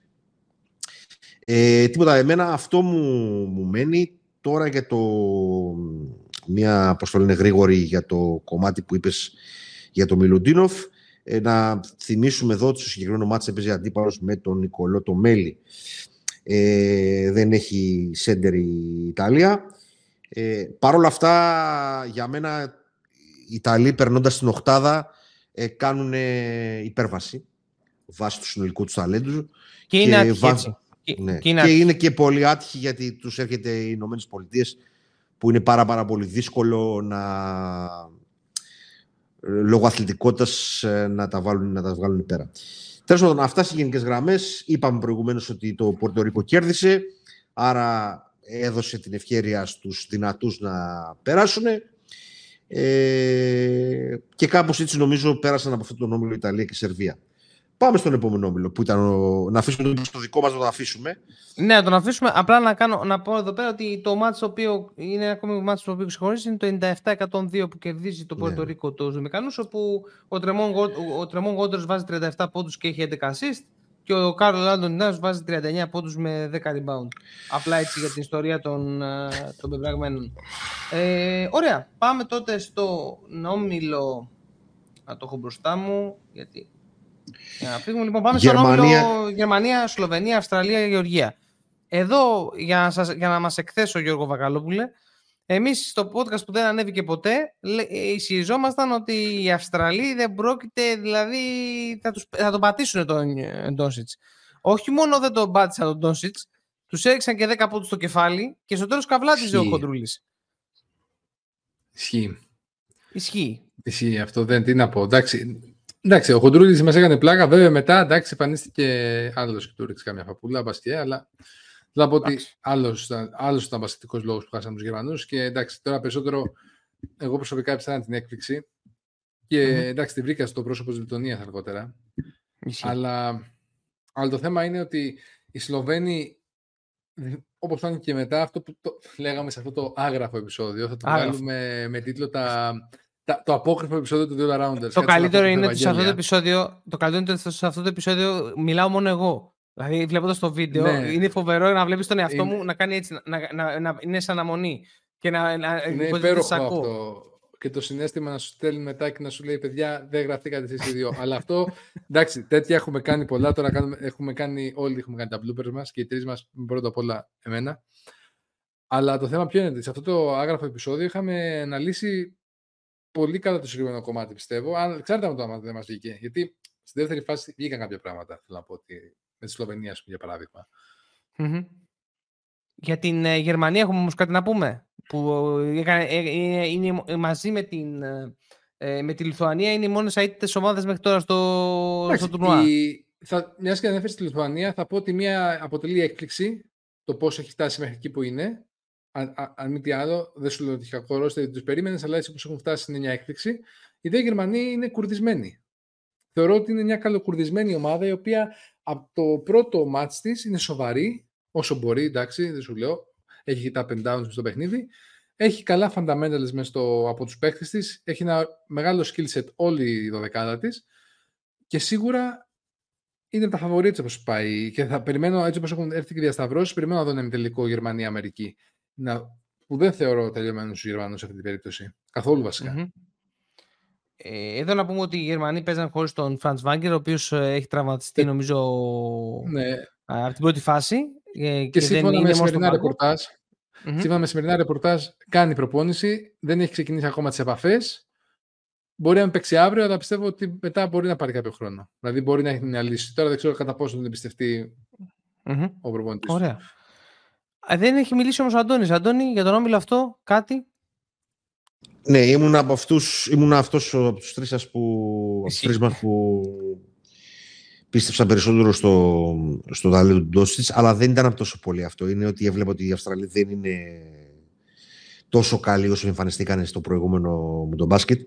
Ε, τίποτα, εμένα αυτό μου, μου μένει τώρα για το. Μια, πώς το λένε, γρήγορη για το κομμάτι που είπες για το Μιλουντίνοφ. Ε, να θυμίσουμε εδώ ότι στο συγκεκριμένο μάτι έπαιζε αντίπαλος με τον Νικολό το Μέλι. Ε, δεν έχει σέντερ η Ιταλία. Ε, Παρ' όλα αυτά, για μένα, οι Ιταλοί περνώντας την Οχτάδα ε, κάνουν υπέρβαση βάσει του συνολικού τους ταλέντου. Και είναι άτυχη, ναι. Και, είναι, και πολύ άτυχοι γιατί τους έρχεται οι Ηνωμένες Πολιτείες που είναι πάρα, πάρα πολύ δύσκολο να λόγω αθλητικότητας ε, να τα, βάλουν, να τα βγάλουν πέρα. Τέλος πάντων, αυτά σε γενικές γραμμές. Είπαμε προηγουμένως ότι το Πορτορίκο κέρδισε, άρα έδωσε την ευκαιρία στους δυνατούς να περάσουν. Ε, και κάπως έτσι νομίζω πέρασαν από αυτόν τον όμιλο Ιταλία και Σερβία. Πάμε στον επόμενο όμιλο που ήταν ο... να αφήσουμε το δικό μας να το αφήσουμε. Ναι, να τον αφήσουμε. Απλά να, κάνω, να πω εδώ πέρα ότι το μάτι το οποίο είναι ακόμη μάτι το οποίο ξεχωρίζει είναι το 97-102 που κερδίζει το Πορτο ναι. Ρίκο του Ζουμικανούς, όπου ο Τρεμόν, ο Τρεμόν Γόντερ βάζει 37 πόντους και έχει 11 assist και ο Κάρλος Λάντον βάζει 39 πόντους με 10 rebound. Απλά έτσι για την ιστορία των, ε, των πεπραγμένων. Ε, ωραία. Πάμε τότε στο όμιλο. Να το έχω μπροστά μου, γιατί για να φύγουμε λοιπόν, πάμε Γερμανία... στο όμιλο Γερμανία, Σλοβενία, Αυστραλία, Γεωργία. Εδώ, για να, σας, για να μας εκθέσω, Γιώργο Βακαλόπουλε, εμείς στο podcast που δεν ανέβηκε ποτέ, ισχυριζόμασταν ότι οι Αυστραλοί δεν πρόκειται, δηλαδή θα, τους, θα τον πατήσουν τον Ντόσιτς. Όχι μόνο δεν τον πάτησαν τον Ντόσιτς, Τους έριξαν και 10 πόντους στο κεφάλι και στο τέλος καβλάτιζε ο Κοντρούλη. Ισχύει. Ισχύει. Ισχύει αυτό. Δεν, τι να πω. Εντάξει, εντάξει ο Κοντρούλη μας έκανε πλάκα. Βέβαια μετά εντάξει, εμφανίστηκε άλλος και του ρίξε καμιά φαπούλα, μπασκέ, αλλά θα πω ότι άλλος ήταν βασιλικός λόγος που χάσαμε τους Γερμανούς και εντάξει, τώρα περισσότερο εγώ προσωπικά έψαχνα την έκπληξη. Και mm-hmm. εντάξει, τη βρήκα στο πρόσωπο της Λιτωνία αργότερα. Αλλά, αλλά το θέμα είναι ότι οι Σλοβαίνοι, όπως ήταν και μετά, αυτό που το, λέγαμε σε αυτό το άγραφο επεισόδιο, θα το βγάλουμε με τίτλο τα, τα, το απόκριφο επεισόδιο του Δύο Rounders. Το καλύτερο είναι ότι σε αυτό το επεισόδdio, το καλύτερο είναι ότι σε αυτό το επεισόδιο μιλάω μόνο εγώ. Δηλαδή, βλέποντας το βίντεο, ναι. είναι φοβερό να βλέπεις τον εαυτό είναι... μου να κάνει έτσι, να, να, να, είναι σαν αναμονή. Και να, να, είναι υπέροχο αυτό. Και το συνέστημα να σου στέλνει μετά και να σου λέει: Παιδιά, δεν γραφτήκατε εσείς οι δύο. Αλλά αυτό, εντάξει, τέτοια έχουμε κάνει πολλά. Τώρα κάνουμε, έχουμε κάνει, όλοι έχουμε κάνει τα bloopers μας και οι τρεις μας, πρώτα απ' όλα εμένα. Αλλά το θέμα ποιο είναι, σε αυτό το άγραφο επεισόδιο είχαμε αναλύσει πολύ καλά το συγκεκριμένο κομμάτι, πιστεύω. Αν ξέρετε το άμα δεν μας βγήκε. Γιατί στη δεύτερη φάση βγήκαν κάποια πράγματα. Θέλω να πω ότι με τη Σλοβενία, για παραδειγμα Για την ε, Γερμανία έχουμε όμως κάτι να πούμε. Που ε, ε, είναι, μαζί με, την, με τη Λιθουανία είναι οι μόνες αίτητες ομάδες μέχρι τώρα στο, στο τουρνουά. Θα, μιας και ανέφερες τη Λιθουανία, θα πω ότι μία αποτελεί έκπληξη το πώς έχει φτάσει μέχρι εκεί που είναι. Αν, αν μη τι άλλο, δεν σου λέω ότι κακό δεν τους περίμενες, αλλά έτσι όπως έχουν φτάσει είναι μια έκπληξη. Η δε Γερμανία είναι κουρδισμένη. Θεωρώ ότι είναι μια καλοκουρδισμένη ομάδα η οποία από το πρώτο μάτς της είναι σοβαρή, όσο μπορεί, εντάξει, δεν σου λέω, έχει τα up and downs στο παιχνίδι, έχει καλά fundamentals μέσα στο, από τους παίχτες της, έχει ένα μεγάλο skill set όλη η δωδεκάδα της. Και σίγουρα είναι τα φαβορίτσα όπως πάει. Και θα περιμένω έτσι όπως έχουν έρθει και διασταυρώσεις, περιμένω να δω ένα τελικό Γερμανία-Αμερική που δεν θεωρώ τελειωμένους τους Γερμανούς σε αυτή την περίπτωση, καθόλου ε, εδώ να πούμε ότι οι Γερμανοί παίζαν χωρίς τον Φραντ Βάγκερ, ο οποίος ε, έχει τραυματιστεί ε, νομίζω ναι. από την πρώτη φάση. Και, και σύμφωνα με σημερινά ρεπορτάζ, mm-hmm. σύμφωνα με σημερινά ρεπορτάζ, κάνει προπόνηση, δεν έχει ξεκινήσει ακόμα τις επαφές. Μπορεί να παίξει αύριο, αλλά πιστεύω ότι μετά μπορεί να πάρει κάποιο χρόνο. Δηλαδή μπορεί να έχει μια λύση. Τώρα δεν ξέρω κατά πόσο τον εμπιστευτεί mm-hmm. ο προπονητής. Ωραία. Δεν έχει μιλήσει όμως ο Αντώνης. Αντώνη, για τον όμιλο αυτό, κάτι; Ναι, ήμουν από αυτούς, ήμουν αυτός από τους τρεις σας που, τρεις μας που πίστεψαν περισσότερο στο, στο ταλέντο του Ντόσιτς, αλλά δεν ήταν τόσο πολύ αυτό. Είναι ότι έβλεπα ότι οι Αυστραλοί δεν είναι τόσο καλοί όσο εμφανιστήκαν στο προηγούμενο μου το μπάσκετ.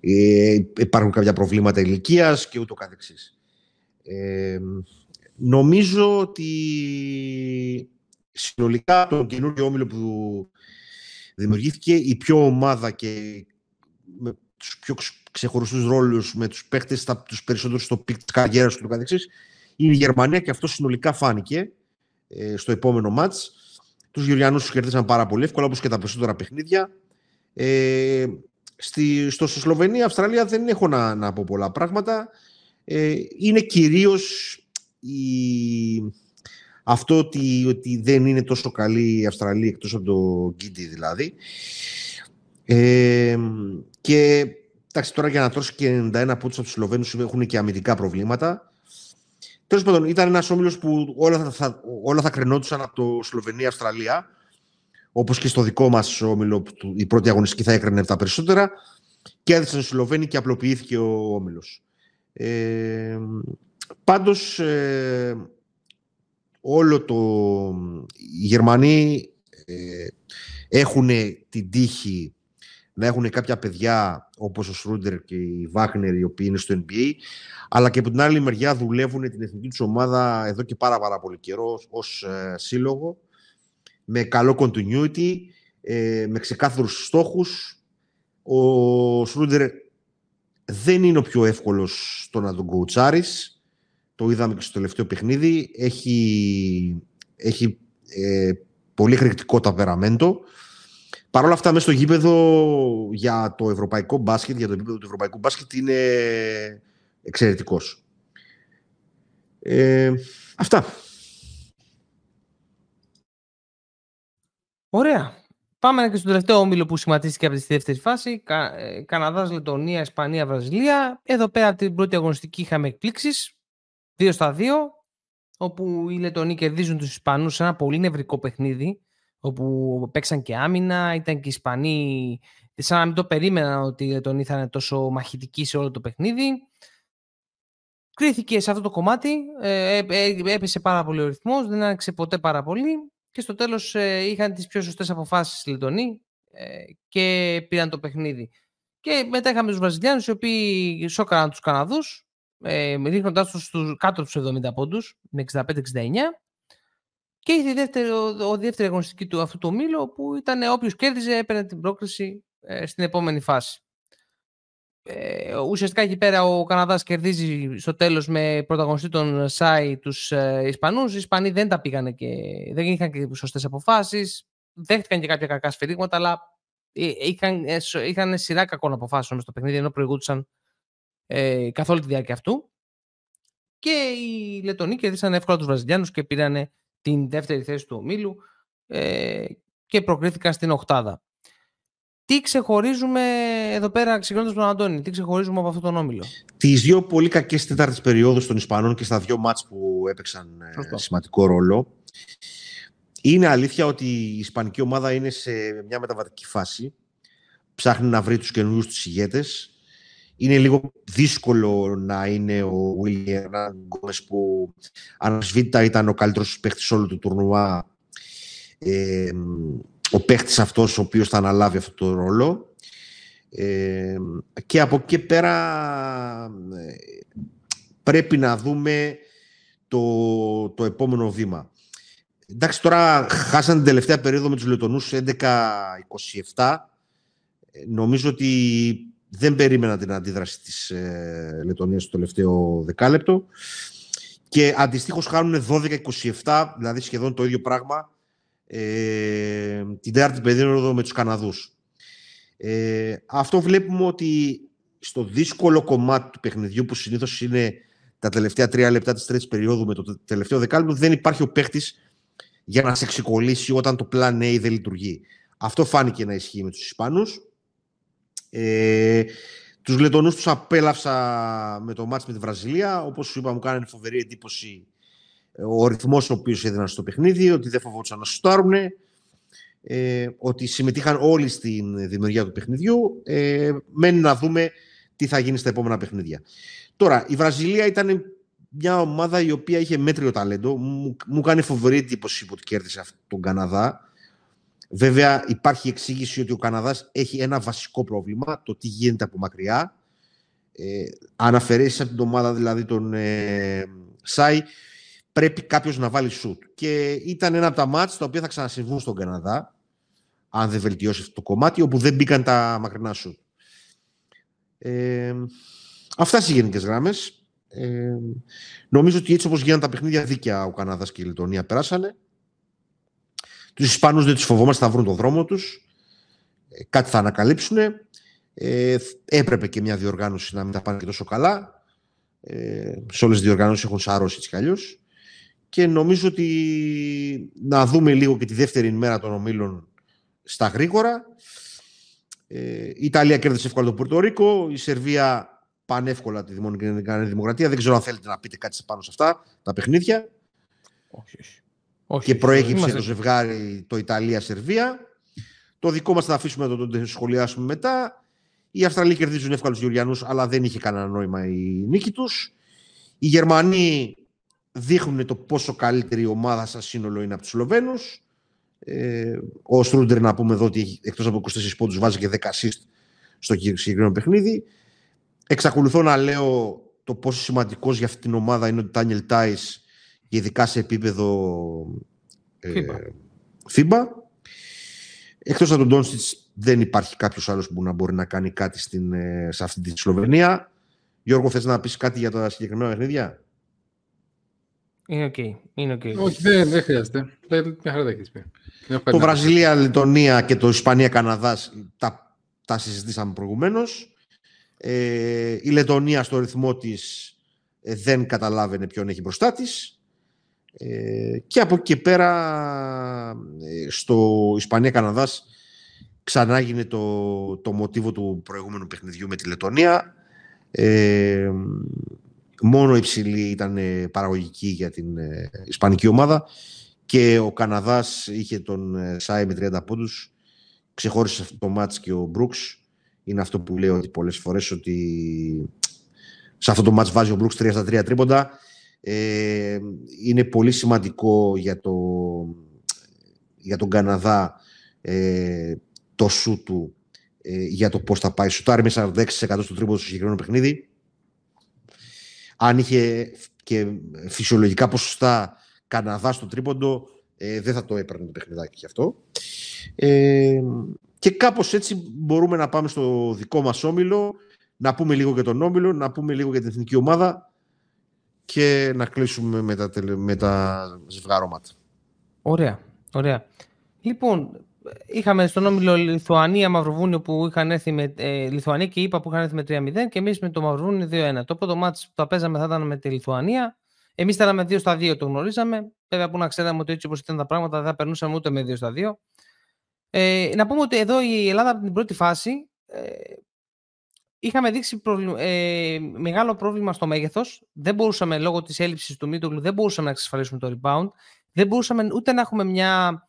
Ε, υπάρχουν κάποια προβλήματα ηλικίας και ούτω καθεξής. Ε, νομίζω ότι συνολικά τον καινούργιο όμιλο που δημιουργήθηκε η πιο ομάδα και με τους πιο ξεχωριστούς ρόλους με τους παίχτες τα, τους περισσότερους στο peak της καριέρας του καθεξής είναι η Γερμανία και αυτό συνολικά φάνηκε ε, στο επόμενο ματς. Τους Γεωργιανούς τους κερδίσαν πάρα πολύ εύκολα όπως και τα περισσότερα παιχνίδια. Ε, στη, στο Σλοβενία, Αυστραλία δεν έχω να, να πω πολλά πράγματα. Ε, είναι κυρίως η, αυτό ότι, ότι δεν είναι τόσο καλή η Αυστραλία εκτός από το Γκίντι δηλαδή. Ε, και εντάξει, τώρα για να τρώσει και 91 πόντους από τους Σλοβαίνους έχουν και αμυντικά προβλήματα. Τέλος πάντων, ήταν ένας όμιλος που όλα θα, θα, όλα θα κρενόντουσαν από το Σλοβενία-Αυστραλία. Όπως και στο δικό μας όμιλο, η πρώτη αγωνιστική θα έκρινε τα περισσότερα. Και έδειξαν οι Σλοβαίνοι και απλοποιήθηκε ο όμιλος. Ε, Πάντως, ε, όλο το... Οι Γερμανοί ε, έχουν την τύχη να έχουν κάποια παιδιά όπως ο Σρούντερ και η Βάχνερ οι οποίοι είναι στο NBA αλλά και από την άλλη μεριά δουλεύουν την εθνική τους ομάδα εδώ και πάρα, πάρα πολύ καιρό ως ε, σύλλογο με καλό continuity, ε, με ξεκάθαρους στόχους. Ο Σρούντερ δεν είναι ο πιο εύκολος στο να τον κοουτσάρεις το είδαμε και στο τελευταίο παιχνίδι, έχει, έχει ε, πολύ χρηκτικό ταπεραμέντο. Παρ' όλα αυτά, μέσα στο γήπεδο για το ευρωπαϊκό μπάσκετ, για το επίπεδο του ευρωπαϊκού μπάσκετ, είναι εξαιρετικός. Ε, αυτά. Ωραία. Πάμε και στο τελευταίο όμιλο που σχηματίστηκε από τη δεύτερη φάση. Κα, ε, Καναδάς, Λετωνία, Ισπανία, Βραζιλία. Εδώ πέρα την πρώτη αγωνιστική είχαμε εκπλήξεις. 2 στα 2. όπου οι Λετωνοί κερδίζουν τους Ισπανούς σε ένα πολύ νευρικό παιχνίδι, όπου παίξαν και άμυνα, ήταν και οι Ισπανοί σαν να μην το περίμεναν ότι οι Λετωνοί θα είναι τόσο μαχητικοί σε όλο το παιχνίδι. Κρίθηκε σε αυτό το κομμάτι, ε, ε, ε έπεσε πάρα πολύ ο ρυθμός, δεν άνοιξε ποτέ πάρα πολύ και στο τέλος ε, είχαν τις πιο σωστές αποφάσεις οι Λετωνοί ε, και πήραν το παιχνίδι. Και μετά είχαμε τους Βραζιλιάνους οι οποίοι σώκαραν τους Καναδούς ε, ρίχνοντάς τους στους, κάτω τους 70 πόντους με 65-69 και ήρθε η δεύτερη, ο, ο δεύτερη αγωνιστική του αυτού του μήλο που ήταν όποιος κέρδιζε έπαιρνε την πρόκριση ε, στην επόμενη φάση. Ε, ουσιαστικά εκεί πέρα ο Καναδάς κερδίζει στο τέλος με πρωταγωνιστή τον ΣΑΙ τους ε, Ισπανούς. Οι Ισπανοί δεν τα πήγανε και δεν είχαν και σωστές αποφάσεις. Δέχτηκαν και κάποια κακά σφυρίγματα, αλλά ε, είχαν, ε, είχαν σειρά κακών αποφάσεων στο παιχνίδι ενώ προηγούνταν ε, καθ' όλη τη διάρκεια αυτού. Και οι Λετωνοί κερδίσαν εύκολα τους Βραζιλιάνους και πήραν την δεύτερη θέση του ομίλου ε, και προκρίθηκαν στην οκτάδα. Τι ξεχωρίζουμε εδώ πέρα, ξεκινώντας τον Αντώνη, τι ξεχωρίζουμε από αυτόν τον όμιλο; Τις δύο πολύ κακές τέταρτε περιόδου των Ισπανών και στα δύο μάτς που έπαιξαν ε, σημαντικό ρόλο. Είναι αλήθεια ότι η Ισπανική ομάδα είναι σε μια μεταβατική φάση. Ψάχνει να βρει τους καινούριους τους ηγέτες. Είναι λίγο δύσκολο να είναι ο William Γκόμες που ανασβήτητα ήταν ο καλύτερος παίχτης όλου του τουρνουά ε, ο παίχτης αυτός ο οποίος θα αναλάβει αυτό το ρόλο ε, και από εκεί πέρα ε, πρέπει να δούμε το, το επόμενο βήμα. Εντάξει, τώρα χάσαν την τελευταία περίοδο με τους Λετωνούς 11-27. Νομίζω ότι δεν περίμενα την αντίδραση της ε, Λετωνίας στο τελευταίο δεκάλεπτο και αντιστοίχως χάνουν 12-27, δηλαδή σχεδόν το ίδιο πράγμα, ε, την τέταρτη περίοδο με τους Καναδούς. Ε, αυτό βλέπουμε ότι στο δύσκολο κομμάτι του παιχνιδιού που συνήθως είναι τα τελευταία τρία λεπτά της τρίτης περίοδου με το τελευταίο δεκάλεπτο δεν υπάρχει ο παίχτης για να σε ξεκολλήσει όταν το plan A δεν λειτουργεί. Αυτό φάνηκε να ισχύει με τους Ισπανούς. Ε, τους Λετωνούς τους απέλαυσα με το μάτς με τη Βραζιλία. Όπως σου είπα μου κάνει φοβερή εντύπωση ο ρυθμός ο οποίος έδιναν στο παιχνίδι, ότι δεν φοβόντουσαν να σουτάρουν, ε, ότι συμμετείχαν όλοι στην δημιουργία του παιχνιδιού. Ε, μένει να δούμε τι θα γίνει στα επόμενα παιχνίδια. Τώρα, η Βραζιλία ήταν μια ομάδα η οποία είχε μέτριο ταλέντο. Μου, μου κάνει φοβερή εντύπωση που κέρδισε αυτόν τον Καναδά. Βέβαια, υπάρχει εξήγηση ότι ο Καναδάς έχει ένα βασικό πρόβλημα, το τι γίνεται από μακριά. Ε, αν αφαιρέσει από την ομάδα δηλαδή τον ε, Σάι, πρέπει κάποιος να βάλει σουτ. Και ήταν ένα από τα μάτια τα οποία θα ξανασυμβούν στον Καναδά, αν δεν βελτιώσει αυτό το κομμάτι, όπου δεν μπήκαν τα μακρινά σουτ. Ε, αυτά στις γενικές γράμμες. Ε, νομίζω ότι έτσι όπως γίνανε τα παιχνίδια δίκαια ο Καναδάς και η Λιτωνία περάσανε. Τους Ισπανούς δεν τους φοβόμαστε, θα βρουν τον δρόμο τους. Ε, κάτι θα ανακαλύψουν. Ε, έπρεπε και μια διοργάνωση να μην τα πάνε και τόσο καλά. Ε, σε όλες τις διοργανώσεις έχουν σαρώσει έτσι κι αλλιώς. Και νομίζω ότι να δούμε λίγο και τη δεύτερη μέρα των ομίλων στα γρήγορα. Ε, η Ιταλία κέρδισε εύκολα το Πορτορίκο. Η Σερβία πανεύκολα τη Δημοκρατία. Δεν ξέρω αν θέλετε να πείτε κάτι πάνω σε αυτά τα παιχνίδια. Όχι, όχι. Όχι, και προέκυψε το ζευγάρι το Ιταλία-Σερβία. Το δικό μας θα αφήσουμε να το, σχολιάσουμε μετά. Οι Αυστραλοί κερδίζουν εύκολα τους Γεωργιανούς, αλλά δεν είχε κανένα νόημα η νίκη τους. Οι Γερμανοί δείχνουν το πόσο καλύτερη ομάδα σας σύνολο είναι από τους Σλοβαίνους. Ε, ο Στρούντερ, να πούμε εδώ ότι εκτός από 24 πόντους βάζει και 10 assist στο συγκεκριμένο παιχνίδι. Εξακολουθώ να λέω το πόσο σημαντικός για αυτή την ομάδα είναι ο Τάνιελ Τάις ειδικά σε επίπεδο ε, FIBA. Εκτός από τον Ντόνστιτς δεν υπάρχει κάποιος άλλος που να μπορεί να κάνει κάτι στην, ε, σε αυτή τη Σλοβενία. Γιώργο, θες να πεις κάτι για τα συγκεκριμένα παιχνίδια; Είναι OK. Okay. Είναι okay. Όχι, δεν, δεν χρειάζεται. Μια χαρά έχεις πει. Το Βραζιλία, Λετωνία και το Ισπανία-Καναδάς τα, τα συζητήσαμε προηγουμένως. Ε, η Λετωνία στο ρυθμό της ε, δεν καταλάβαινε ποιον έχει μπροστά της. Ε, και από εκεί και πέρα ε, στο Ισπανία-Καναδάς ξανά έγινε το, το μοτίβο του προηγούμενου παιχνιδιού με τη Λετωνία. Ε, μόνο υψηλή ήταν παραγωγική για την Ισπανική ομάδα και ο Καναδάς είχε τον Σάι με 30 πόντους. Ξεχώρισε αυτό το μάτς και ο Μπρούξ. Είναι αυτό που λέω ότι πολλές φορές ότι σε αυτό το μάτς βάζει ο Μπρούξ 3 στα 3 τρίποντα. Ε, είναι πολύ σημαντικό για, το, για τον Καναδά ε, το σου του ε, για το πώς θα πάει. Σουτάρει με 46% στο τρίποντο στο συγκεκριμένο παιχνίδι. Αν είχε και φυσιολογικά ποσοστά Καναδά στο τρίποντο, ε, δεν θα το έπαιρνε το παιχνιδάκι γι' αυτό. Ε, και κάπως έτσι μπορούμε να πάμε στο δικό μας όμιλο, να πούμε λίγο για τον όμιλο, να πούμε λίγο για την εθνική ομάδα και να κλείσουμε με τα, με τα ζευγάρωματα. Ωραία, ωραία. Λοιπόν, είχαμε στον όμιλο Λιθουανία, Μαυροβούνιο που είχαν έρθει με. Ε, Λιθουανία και είπα που είχαν έρθει με 3-0 και εμείς με το Μαυροβούνιο 2-1. Το πρώτο μάτι που τα παίζαμε θα ήταν με τη Λιθουανία. Εμείς με 2 στα 2, το γνωρίζαμε. Βέβαια που να ξέραμε ότι έτσι όπως ήταν τα πράγματα δεν θα περνούσαμε ούτε με 2 στα 2. Ε, να πούμε ότι εδώ η Ελλάδα από την πρώτη φάση ε, είχαμε δείξει ε, μεγάλο πρόβλημα στο μέγεθος. Δεν μπορούσαμε λόγω της έλλειψης του Μίτογλου, δεν μπορούσαμε να εξασφαλίσουμε το rebound. Δεν μπορούσαμε ούτε να έχουμε μια,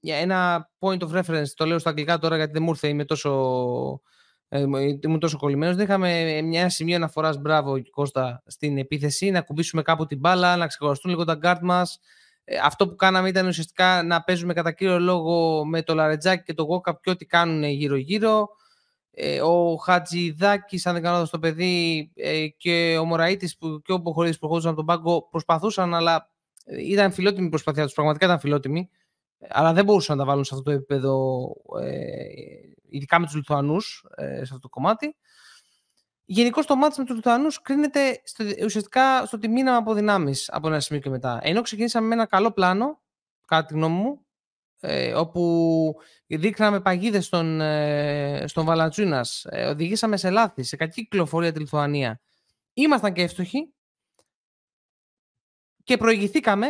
ένα point of reference. Το λέω στα αγγλικά τώρα γιατί δεν μου ήρθε, είμαι τόσο, ε, ήμουν τόσο κολλημένος. Δεν είχαμε μια σημείο αναφοράς μπράβο Κώστα στην επίθεση, να ακουμπήσουμε κάπου την μπάλα, να ξεκουραστούν λίγο τα γκαρντ μας. Ε, αυτό που κάναμε ήταν ουσιαστικά να παίζουμε κατά κύριο λόγο με το Λαρεντζάκη και το Γουόκαπ και ό,τι κάνουν γύρω-γύρω. Ε, ο Χατζηδάκης, αν δεν κάνω το παιδί, ε, και ο Μωραήτης που, και ο Μποχωρίδης προχωρούσαν από τον πάγκο προσπαθούσαν, αλλά ήταν φιλότιμη η προσπαθία τους, πραγματικά ήταν φιλότιμη, αλλά δεν μπορούσαν να τα βάλουν σε αυτό το επίπεδο, ειδικά με τους Λιθουανούς, σε αυτό το κομμάτι. Γενικώς το μάτι με τους Λιθουανούς κρίνεται στο, ουσιαστικά στο ότι μείναμε από δυνάμεις από ένα σημείο και μετά. Ενώ ξεκινήσαμε με ένα καλό πλάνο, κατά τη γνώμη μου, ε, όπου δείχναμε παγίδες στον, ε, στον Βαλαντσούνας, ε, οδηγήσαμε σε λάθη, σε κακή κυκλοφορία τη Λιθουανία. Ήμασταν και εύστοχοι και προηγηθήκαμε.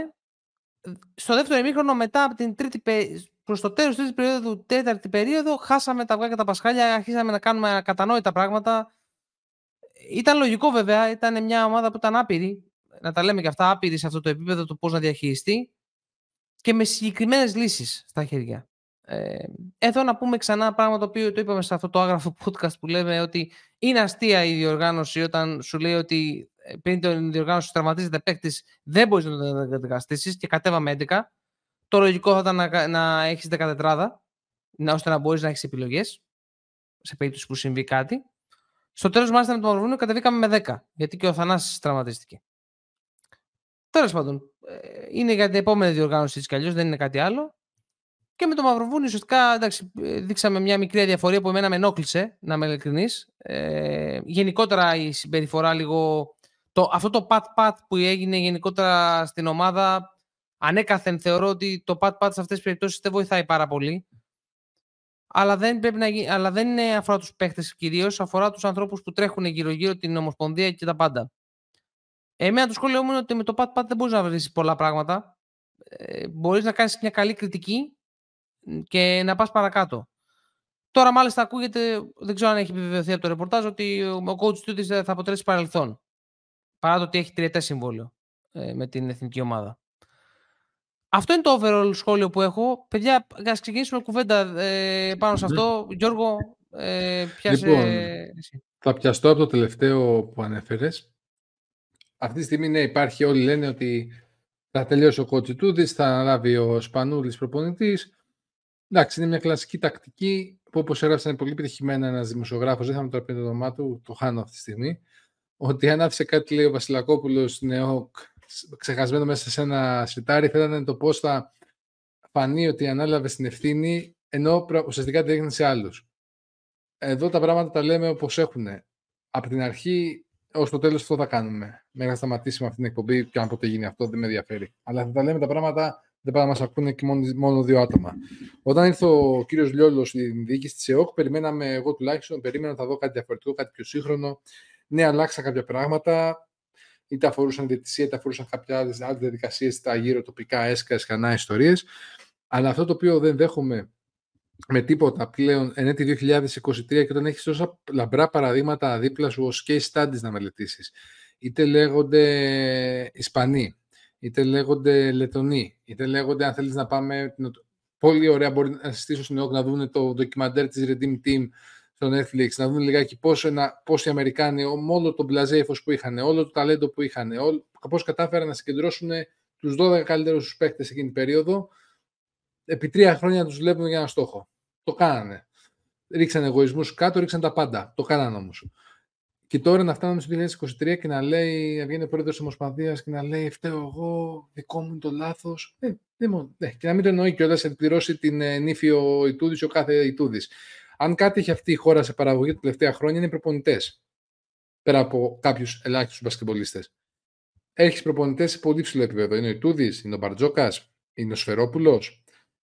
Στο δεύτερο ημίχρονο, μετά από την τρίτη, προς το τέλος της τρίτης περίοδου, τέταρτη περίοδο, χάσαμε τα αυγά και τα πασχάλια, αρχίσαμε να κάνουμε ακατανόητα πράγματα, ήταν λογικό βέβαια, ήταν μια ομάδα που ήταν άπειρη, να τα λέμε και αυτά, άπειρη σε αυτό το επίπεδο του πώς να διαχειριστεί και με συγκεκριμένες λύσεις στα χέρια. Ε, εδώ να πούμε ξανά πράγμα το οποίο το είπαμε σε αυτό το άγραφο podcast που λέμε ότι είναι αστεία η διοργάνωση όταν σου λέει ότι ε, πριν την διοργάνωση τραυματίζεται παίκτης, δεν μπορείς να τον αντικαταστήσει και κατέβαμε 11. Το λογικό θα ήταν να, να έχεις 14 ώστε να μπορείς να έχεις επιλογές σε περίπτωση που συμβεί κάτι. Στο τέλος, μάλιστα με το Μαυροβούνιο κατεβήκαμε με 10, γιατί και ο Θανάσης τραυματίστηκε. Τέλος πάντων, ε, είναι για την επόμενη διοργάνωση τη κι δεν είναι κάτι άλλο. Και με το Μαυροβούνιο, ουσιαστικά εντάξει, ε, δείξαμε μια μικρή διαφορία που εμένα με ενόχλησε, να είμαι ειλικρινής. Ε, γενικότερα η συμπεριφορά λίγο. Το, αυτό το pat-pat που έγινε γενικότερα στην ομάδα, ανέκαθεν θεωρώ ότι το pat-pat σε αυτές τις περιπτώσεις δεν βοηθάει πάρα πολύ αλλά δεν, πρέπει να, αλλά δεν είναι αφορά τους παίχτες κυρίως, αφορά τους ανθρώπους που τρέχουν γύρω-γύρω την Ομοσπονδία και τα πάντα. Εμένα το σχόλιο μου είναι ότι με το pat-pat δεν μπορείς να βρεις πολλά πράγματα. Ε, μπορείς να κάνεις μια καλή κριτική και να πας παρακάτω. Τώρα μάλιστα ακούγεται, δεν ξέρω αν έχει επιβεβαιωθεί από το ρεπορτάζ, ότι ο coach του θα αποτελέσει παρελθόν. Παρά το ότι έχει τριετές συμβόλαιο ε, με την εθνική ομάδα. Αυτό είναι το overall σχόλιο που έχω. Παιδιά, ας ξεκινήσουμε κουβέντα ε, πάνω σε αυτό. Γιώργο, ε, πιάσε λοιπόν, εσύ. Θα πιαστώ από το τελευταίο που ανέφερες. Αυτή τη στιγμή ναι, υπάρχει, όλοι λένε ότι θα τελειώσει ο Κοτσιτούδης, θα αναλάβει ο Σπανούλης προπονητής. Εντάξει, είναι μια κλασική τακτική που όπως έγραψε πολύ πετυχημένα ένας δημοσιογράφος, δεν θα με το πει το όνομά του, το χάνω αυτή τη στιγμή, ότι αν άφησε κάτι λέει ο Βασιλακόπουλος στην ΕΟΚ ξεχασμένο μέσα σε ένα σφιτάρι θα ήταν το πώ θα φανεί ότι ανάλαβε την ευθύνη ενώ ουσιαστικά τη ρίχνει σε άλλου. Εδώ τα πράγματα τα λέμε όπως έχουν. Από την αρχή ως το τέλος αυτό θα κάνουμε. Μέχρι να σταματήσουμε αυτή την εκπομπή και αν ποτέ γίνει αυτό δεν με ενδιαφέρει. Αλλά θα τα λέμε τα πράγματα δεν πάει να μας ακούνε και μόνο, μόνο δύο άτομα. Όταν ήρθε ο κύριος Λιόλος στην διοίκηση της ΕΟΚ, περιμέναμε, εγώ τουλάχιστον, περίμενα να θα δω κάτι διαφορετικό, κάτι πιο σύγχρονο. Ναι, αλλάξα κάποια πράγματα είτε αφορούσαν διαιτησία, είτε αφορούσαν κάποια άλλες διαδικασίες στα γύρω τοπικά έσκα, εσκανά ιστορίες. Αλλά αυτό το οποίο δεν δέχομαι με τίποτα πλέον εν έτη 2023 και όταν έχεις τόσα λαμπρά παραδείγματα δίπλα σου ως case studies να μελετήσεις. είτε λέγονται Ισπανοί, είτε λέγονται Λετονοί, είτε λέγονται αν θέλεις να πάμε... Πολύ ωραία μπορεί να συστήσω στην ΕΟΚ να δουν το ντοκιμαντέρ της Redeem Team στο Netflix, να δουν λιγάκι πώς, ένα, πώς οι Αμερικάνοι, με όλο τον πλαζέιφος που είχαν, όλο το ταλέντο που είχαν, πώς κατάφεραν να συγκεντρώσουν τους 12 καλύτερους παίκτες εκείνη την περίοδο, επί τρία χρόνια να τους βλέπουν για ένα στόχο. Το κάνανε. Ρίξαν εγωισμούς κάτω, ρίξαν τα πάντα. Το κάνανε όμως. Και τώρα να φτάνουμε στο 2023 και να λέει, να βγαίνει πρόεδρος της Ομοσπονδίας και να λέει Φταίω εγώ, δικό μου είναι το λάθος. Ε, ναι, και να μην το εννοεί κιόλας, να πληρώσει την ε, νύφη ο Ιτούδης ο κάθε Ιτούδης. Αν κάτι έχει αυτή η χώρα σε παραγωγή τα τελευταία χρόνια είναι οι προπονητές. Πέρα από κάποιους ελάχιστους μπασκετμπολίστες. Έχεις προπονητές σε πολύ ψηλό επίπεδο. Είναι ο Ιτούδης, είναι ο Μπαρτζόκας, είναι ο Σφερόπουλος,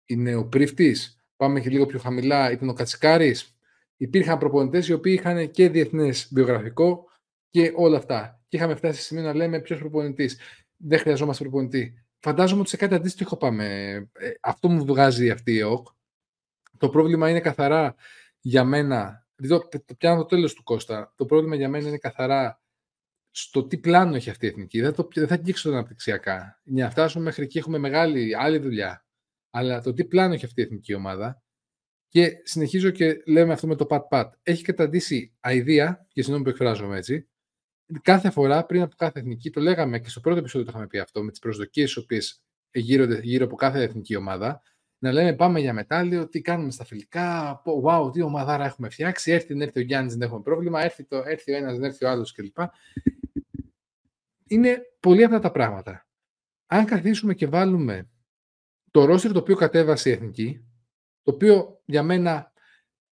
είναι ο Πρίφτη. Πάμε και λίγο πιο χαμηλά, ήταν ο Κατσικάρης. Υπήρχαν προπονητές οι οποίοι είχαν και διεθνές βιογραφικό και όλα αυτά. Και είχαμε φτάσει σε σημείο να λέμε ποιος προπονητής. Δεν χρειαζόμαστε προπονητή. Φαντάζομαι ότι σε κάτι αντίστοιχο πάμε. Ε, αυτό μου βγάζει αυτή η ΕΟΚ. Το πρόβλημα είναι καθαρά για μένα. Το, το πιάνω το τέλος του Κώστα. Το πρόβλημα για μένα είναι καθαρά στο τι πλάνο έχει αυτή η εθνική. Δεν, το, δεν θα αγγίξω τα αναπτυξιακά. Για να φτάσουμε μέχρι εκεί έχουμε μεγάλη άλλη δουλειά. Αλλά το τι πλάνο έχει αυτή η εθνική ομάδα. Και συνεχίζω και λέμε αυτό με το pat-pat. Έχει καταντήσει αηδία, και συγγνώμη που εκφράζομαι έτσι, κάθε φορά πριν από κάθε εθνική, το λέγαμε και στο πρώτο επεισόδιο το είχαμε πει αυτό, με τις προσδοκίες οι οποίες γύρονται γύρω από κάθε εθνική ομάδα, να λέμε πάμε για μετάλλιο, τι κάνουμε στα φιλικά, wow, τι ομαδάρα έχουμε φτιάξει, έρθει, δεν έρθει ο Γιάννης, δεν έχουμε πρόβλημα, έρθει, το, έρθει ο ένας, δεν έρθει ο άλλος κλπ. Είναι πολύ αυτά τα πράγματα. Αν καθίσουμε και βάλουμε το ρόστερ το οποίο κατέβασε η Εθνική, το οποίο για μένα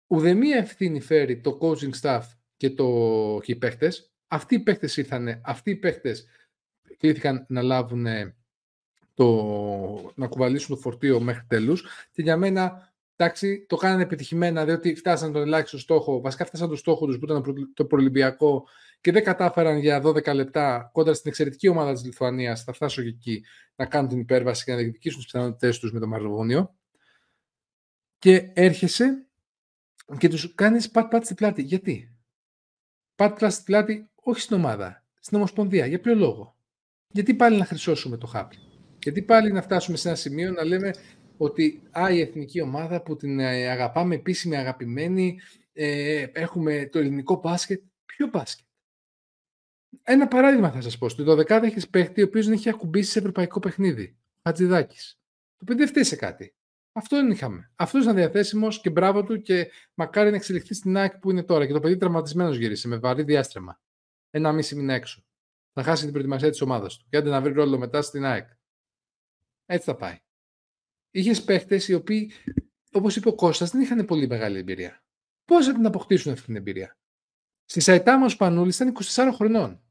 ουδεμία ευθύνη φέρει το coaching staff και, το, και οι παίχτες. Αυτοί οι παίχτες ήρθαν, αυτοί οι παίχτες κλήθηκαν να λάβουν το, να κουβαλήσουν το φορτίο μέχρι τέλους και για μένα εντάξει, το κάνανε επιτυχημένα διότι φτάσαν τον ελάχιστο στόχο, βασικά φτάσαν το στόχο τους που ήταν το προελυμπιακό και δεν κατάφεραν για 12 λεπτά κόντρα στην εξαιρετική ομάδα της Λιθουανίας, θα φτάσω και εκεί, να κάνουν την υπέρβαση και να διεκδικήσουν τις πιθανότητες τους με το Μαρλοβόνιο και έρχεσαι και τους κάνεις πατ-πατ στην πλάτη. Γιατί; Πατ-πατ στην πλάτη όχι στην ομάδα, στην Ομοσπονδία. Για ποιο λόγο; Γιατί πάλι να χρυσώσουμε το χάπι; Γιατί πάλι να φτάσουμε σε ένα σημείο να λέμε ότι α, η εθνική ομάδα που την ε, αγαπάμε επίσημη, αγαπημένη, ε, έχουμε το ελληνικό μπάσκετ. Ποιο μπάσκετ; Ένα παράδειγμα θα σας πω. Στο 12 έχεις παίχτη ο οποίος δεν έχει ακουμπήσει σε ευρωπαϊκό παιχνίδι. Χατζηδάκης. Το παιδί δεν σε κάτι. Αυτό δεν είχαμε. Αυτός ήταν διαθέσιμος και μπράβο του και μακάρι να εξελιχθεί στην ΑΕΚ που είναι τώρα. Και το παιδί τραυματισμένος γύρισε με βαρύ διάστρεμα. Ένα μισή μήνα έξω. Θα χάσει την προετοιμασία της ομάδας του. Και άντε να βρει ρόλο μετά στην ΑΕΚ. Έτσι θα πάει. Είχες παίχτες οι οποίοι, όπως είπε ο Κώστας, δεν είχαν πολύ μεγάλη εμπειρία. Πώς θα την αποκτήσουν αυτή την εμπειρία; Στη Σαϊτάμα ο Σπανούλης ήταν 24 χρονών.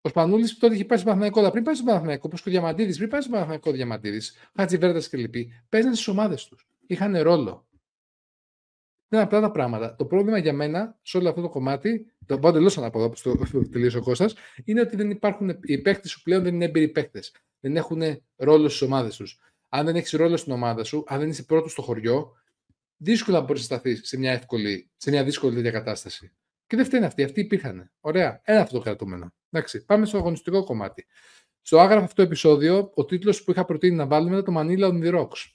Ο Σπανούλη τότε είχε πάει στο Παναθηναϊκό, αλλά πριν πάει στο Παναθηναϊκό, όπως και ο Διαμαντίδης, πριν πάει στο Παναθηναϊκό Διαμαντίδης, Χατζιβέρτα και λοιποί, παίζανε στις ομάδες τους. Είχαν ρόλο. Είναι απλά τα πράγματα. Το πρόβλημα για μένα σε όλο αυτό το κομμάτι, το πάω τελώ ανάποδα όπω το τελείωσε ο Κώστα, είναι ότι δεν υπάρχουν οι παίχτε σου πλέον δεν είναι έμπειροι παίχτε. Δεν έχουν ρόλο στις ομάδες τους. Αν δεν έχεις ρόλο στην ομάδα σου, αν δεν είσαι πρώτος στο χωριό, δύσκολα μπορείς να σταθείς σε μια, εύκολη, σε μια δύσκολη τέτοια κατάσταση. Και δεν φταίνε αυτοί, αυτοί υπήρχαν. Ωραία. Ένα αυτό το κρατούμενο. Εντάξει, πάμε στο αγωνιστικό κομμάτι. Στο άγραφο αυτό επεισόδιο, ο τίτλος που είχα προτείνει να βάλουμε ήταν το Manila on the Rocks.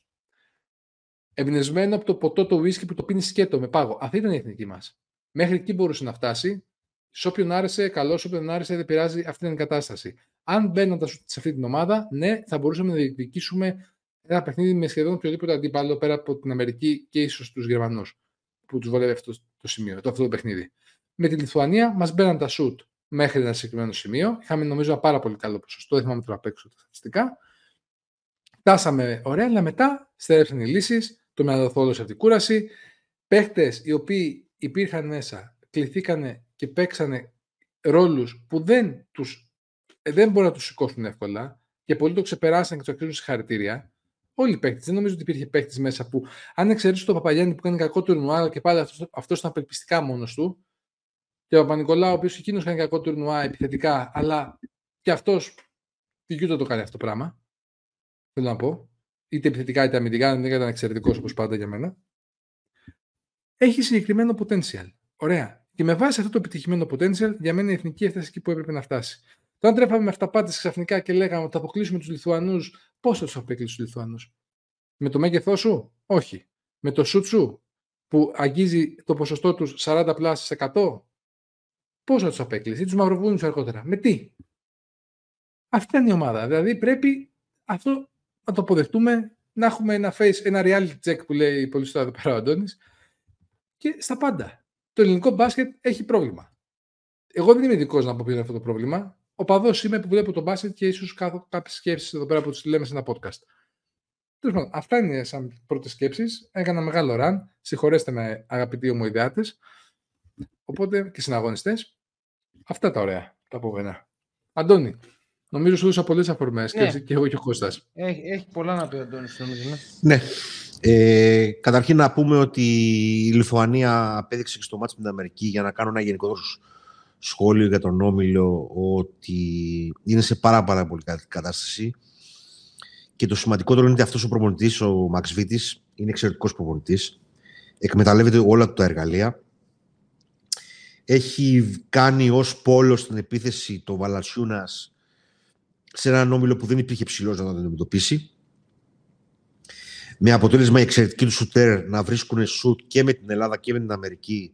Εμπνευσμένο από το ποτό το whisky που το πίνεις σκέτο με πάγο. Αυτή ήταν η εθνική μας. Μέχρι εκεί μπορούσε να φτάσει. Σε όποιον άρεσε, καλός, σε όποιον άρεσε, δεν πειράζει, αυτή ήταν η κατάσταση. Αν μπαίνοντα σε αυτή την ομάδα, ναι, θα μπορούσαμε να διεκδικήσουμε ένα παιχνίδι με σχεδόν οποιοδήποτε αντίπαλο πέρα από την Αμερική και ίσως τους Γερμανούς που τους βολεύει αυτό το σημείο, το αυτό το παιχνίδι. Με τη Λιθουανία μας μπαίναν τα σουτ μέχρι ένα συγκεκριμένο σημείο. Είχαμε νομίζω ένα πάρα πολύ καλό ποσοστό, δεν θυμάμαι τώρα απ' έξω τα στατιστικά. Φτάσαμε ωραία, αλλά μετά στερέψαν οι λύσεις, το μυαλό από την κούραση. Παίχτες οι οποίοι υπήρχαν μέσα, κληθήκανε και παίξανε ρόλους που δεν, τους, ε, δεν μπορούν να τους σηκώσουν εύκολα και πολλοί το ξεπεράσαν και τους αξίζουν συγχαρητήρια. Όλοι οι παίκτε. Δεν νομίζω ότι υπήρχε παίκτη μέσα που, αν εξαιρέσεις τον Παπαγιάννη που κάνει κακό τουρνουά και πάλι αυτός ήταν απελπιστικά μόνος του, και ο Παπα-Νικολάου, ο οποίος εκείνος κάνει κακό τουρνουά επιθετικά, αλλά και αυτός τι το κάνει αυτό το πράγμα. Θέλω να πω. Είτε επιθετικά είτε αμυντικά, δεν ήταν εξαιρετικός όπως πάντα για μένα. Έχει συγκεκριμένο potential. Ωραία. Και με βάση αυτό το επιτυχημένο potential, για μένα η εθνική έφτασε εκεί που έπρεπε να φτάσει. Όταν τρέφαμε με αυταπάτες ξαφνικά και λέγαμε ότι θα αποκλείσουμε τους Λιθουανούς, πώς θα τους απέκλεισε τους Λιθουανούς; Με το μέγεθός σου, όχι. Με το σουτ σου, που αγγίζει το ποσοστό τους 40 πλάσι 100, πώς θα τους απέκλεισε, ή τους μαυροβούνιους αργότερα. Με τι. Αυτή είναι η ομάδα. Δηλαδή πρέπει αυτό να το αποδεχτούμε, να έχουμε ένα face, ένα reality check που λέει πολύ σωστά εδώ πέρα ο Αντώνης, και στα πάντα. Το ελληνικό μπάσκετ έχει πρόβλημα. Εγώ δεν είμαι ειδικό να πω ποιο είναι αυτό το πρόβλημα. Ο παδός είμαι που βλέπω το μπάσκετ και ίσως κάθω κάποιες σκέψεις εδώ πέρα που του λέμε σε ένα podcast. Τέλος πάντων, αυτά είναι σαν πρώτες σκέψεις. Έκανα μεγάλο ραν. Συγχωρέστε με, αγαπητοί ομοειδεάτες. Οπότε και συναγωνιστές. Αυτά τα ωραία τα επόμενα. Αντώνη, νομίζω σου έδωσα πολλές αφορμές ναι. και, και εγώ και ο Κώστας. Έχει, έχει πολλά να πει ο Αντώνης, νομίζω. Ναι. ναι. Ε, καταρχήν να πούμε ότι η Λιθουανία απέδειξε και στο μάτι με την Αμερική για να κάνω ένα γενικό σχόλιο για τον Όμιλο ότι είναι σε πάρα, πάρα πολύ καλή κατάσταση και το σημαντικότερο είναι ότι αυτός ο προπονητής, ο Μαξ Βίτης, είναι εξαιρετικός προπονητής. Εκμεταλλεύεται όλα τα εργαλεία. Έχει κάνει ως πόλο στην επίθεση το Βαλασιούνας σε έναν όμιλο που δεν υπήρχε ψηλός να τον αντιμετωπίσει με αποτέλεσμα οι εξαιρετικοί του σουτέρ να βρίσκουν σουτ και με την Ελλάδα και με την Αμερική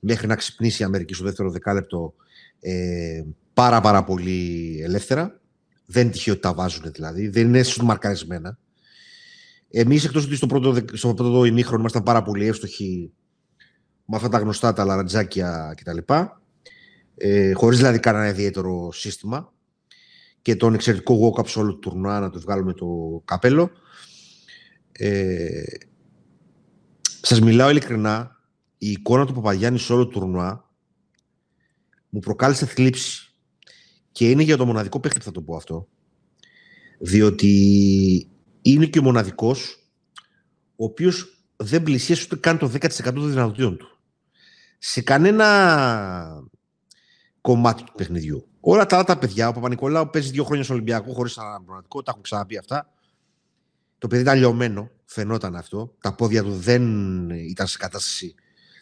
μέχρι να ξυπνήσει η Αμερική στο δεύτερο δεκάλεπτο ε, πάρα πάρα πολύ ελεύθερα. Δεν είναι τυχαίο ότι τα βάζουν δηλαδή. Δεν είναι σουτ μαρκαρισμένα. Εμείς εκτός ότι στο πρώτο, στο πρώτο ημίχρονο ήμασταν πάρα πολύ εύστοχοι με αυτά τα γνωστά τα λαραντζάκια κτλ. Ε, Χωρίς δηλαδή κανένα ιδιαίτερο σύστημα και τον εξαιρετικό walk-up σε όλο το τουρνουά να του βγάλουμε το καπέλο. Ε, σας μιλάω ειλικρινά, η εικόνα του Παπαγιάννη σε όλο το τουρνουά μου προκάλεσε θλίψη. Και είναι για το μοναδικό παίχτη θα το πω αυτό. Διότι είναι και ο μοναδικός ο οποίος δεν πλησίασε ούτε καν το 10% των δυνατοτήτων του. Σε κανένα κομμάτι του παιχνιδιού. Όλα τα άλλα τα παιδιά, ο Παπα-Νικολάου παίζει δύο χρόνια στο Ολυμπιακό χωρίς αναπληρωματικό, τα έχω ξαναπεί αυτά. Το παιδί ήταν λιωμένο, φαινόταν αυτό. Τα πόδια του δεν ήταν σε κατάσταση.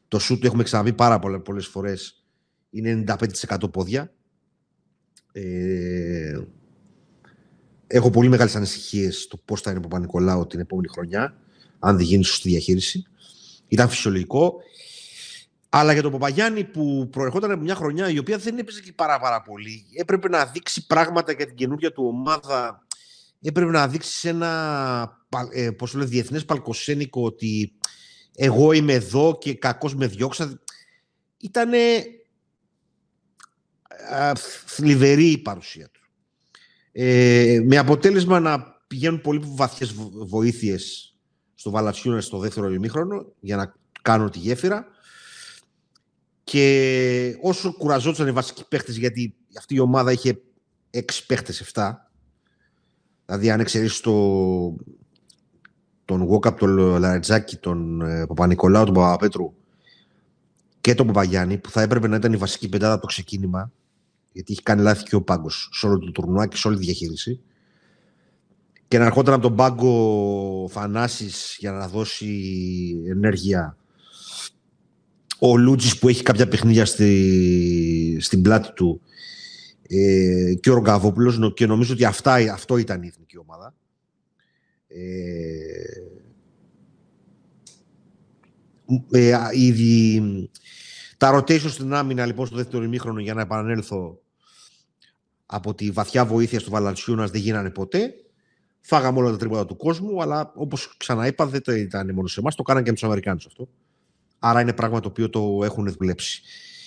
Το σου του έχουμε ξαναπεί πάρα πολλές φορές. Είναι 95% πόδια. Ε, έχω πολύ μεγάλες ανησυχίες το πώς θα είναι ο Παπα-Νικολάου την επόμενη χρονιά, αν δεν γίνει σωστή διαχείριση. Ήταν φυσιολογικό. Αλλά για τον Παπαγιάννη που προερχόταν από μια χρονιά η οποία δεν έπαιζε και πάρα, πάρα πολύ, έπρεπε να δείξει πράγματα για την καινούργια του ομάδα έπρεπε να δείξει ένα ε, πώς λέω, διεθνές παλκοσένικο ότι εγώ είμαι εδώ και κακώς με διώξα. Ήτανε θλιβερή η παρουσία του. Ε, με αποτέλεσμα να πηγαίνουν πολύ βαθιές βοήθειες στο Βαλατσιούνα στο δεύτερο ημίχρονο για να κάνουν τη γέφυρα και όσο κουραζόντουσαν οι βασικοί παίχτες γιατί αυτή η ομάδα είχε έξι παίχτες, εφτά Δηλαδή, αν εξαιρέσεις το, τον Γόκαπ, τον Λαρετζάκη, τον ε, Παπα-Νικολάου, τον Παπαπέτρου και τον Παπαγιάννη, που θα έπρεπε να ήταν η βασική πεντάδα από το ξεκίνημα, γιατί έχει κάνει λάθη και ο πάγκος σε όλο το τουρνουά και σε όλη τη διαχείριση. Και να ερχόταν από τον πάγκο Φανάσης για να δώσει ενέργεια ο Λούτζης που έχει κάποια παιχνίδια στη, στην πλάτη του ε, και ο Ρογκαβόπουλος και νομίζω ότι αυτά, αυτό ήταν η εθνική ομάδα. Ε, ε, τα rotation στην άμυνα λοιπόν στο δεύτερο ημίχρονο για να επανέλθω από τη βαθιά βοήθεια του Βαλανσιούνας δεν γίνανε ποτέ. Φάγαμε όλα τα τρίποτα του κόσμου, αλλά όπως ξαναείπα, δεν το ήταν μόνο σε εμάς, το κάναν και με τους Αμερικάνους αυτό. Άρα είναι πράγμα το οποίο το έχουν δουλέψει.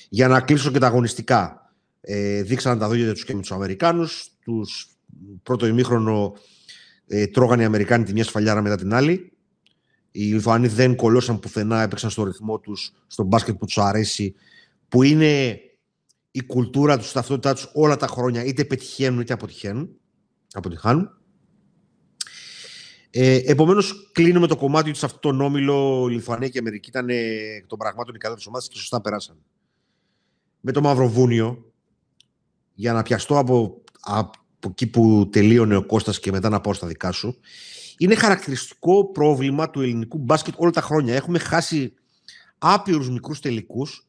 Για να κλείσω και τα αγωνιστικά. Ε, δείξαν τα δόντια τους και με τους Αμερικάνους. Τους πρώτο ημίχρονο ε, τρώγανε οι Αμερικάνοι τη μια σφαλιάρα μετά την άλλη. Οι Λιθουανοί δεν κολώσαν πουθενά, έπαιξαν στο ρυθμό τους, στο μπάσκετ που τους αρέσει, που είναι η κουλτούρα τους, η ταυτότητά τους όλα τα χρόνια, είτε πετυχαίνουν είτε αποτυχαίνουν. αποτυχάνουν. Ε, Επομένως, κλείνουμε το κομμάτι τους σε αυτόν τον όμιλο. Λιθουανία και Αμερική ήταν εκ των πραγμάτων οι καλύτερε ομάδε και σωστά περάσαν. Με το Μαυροβούνιο, για να πιαστώ από, από εκεί που τελείωνε ο Κώστας και μετά να πάω στα δικά σου. Είναι χαρακτηριστικό πρόβλημα του ελληνικού μπάσκετ όλα τα χρόνια. Έχουμε χάσει άπειρους μικρούς τελικούς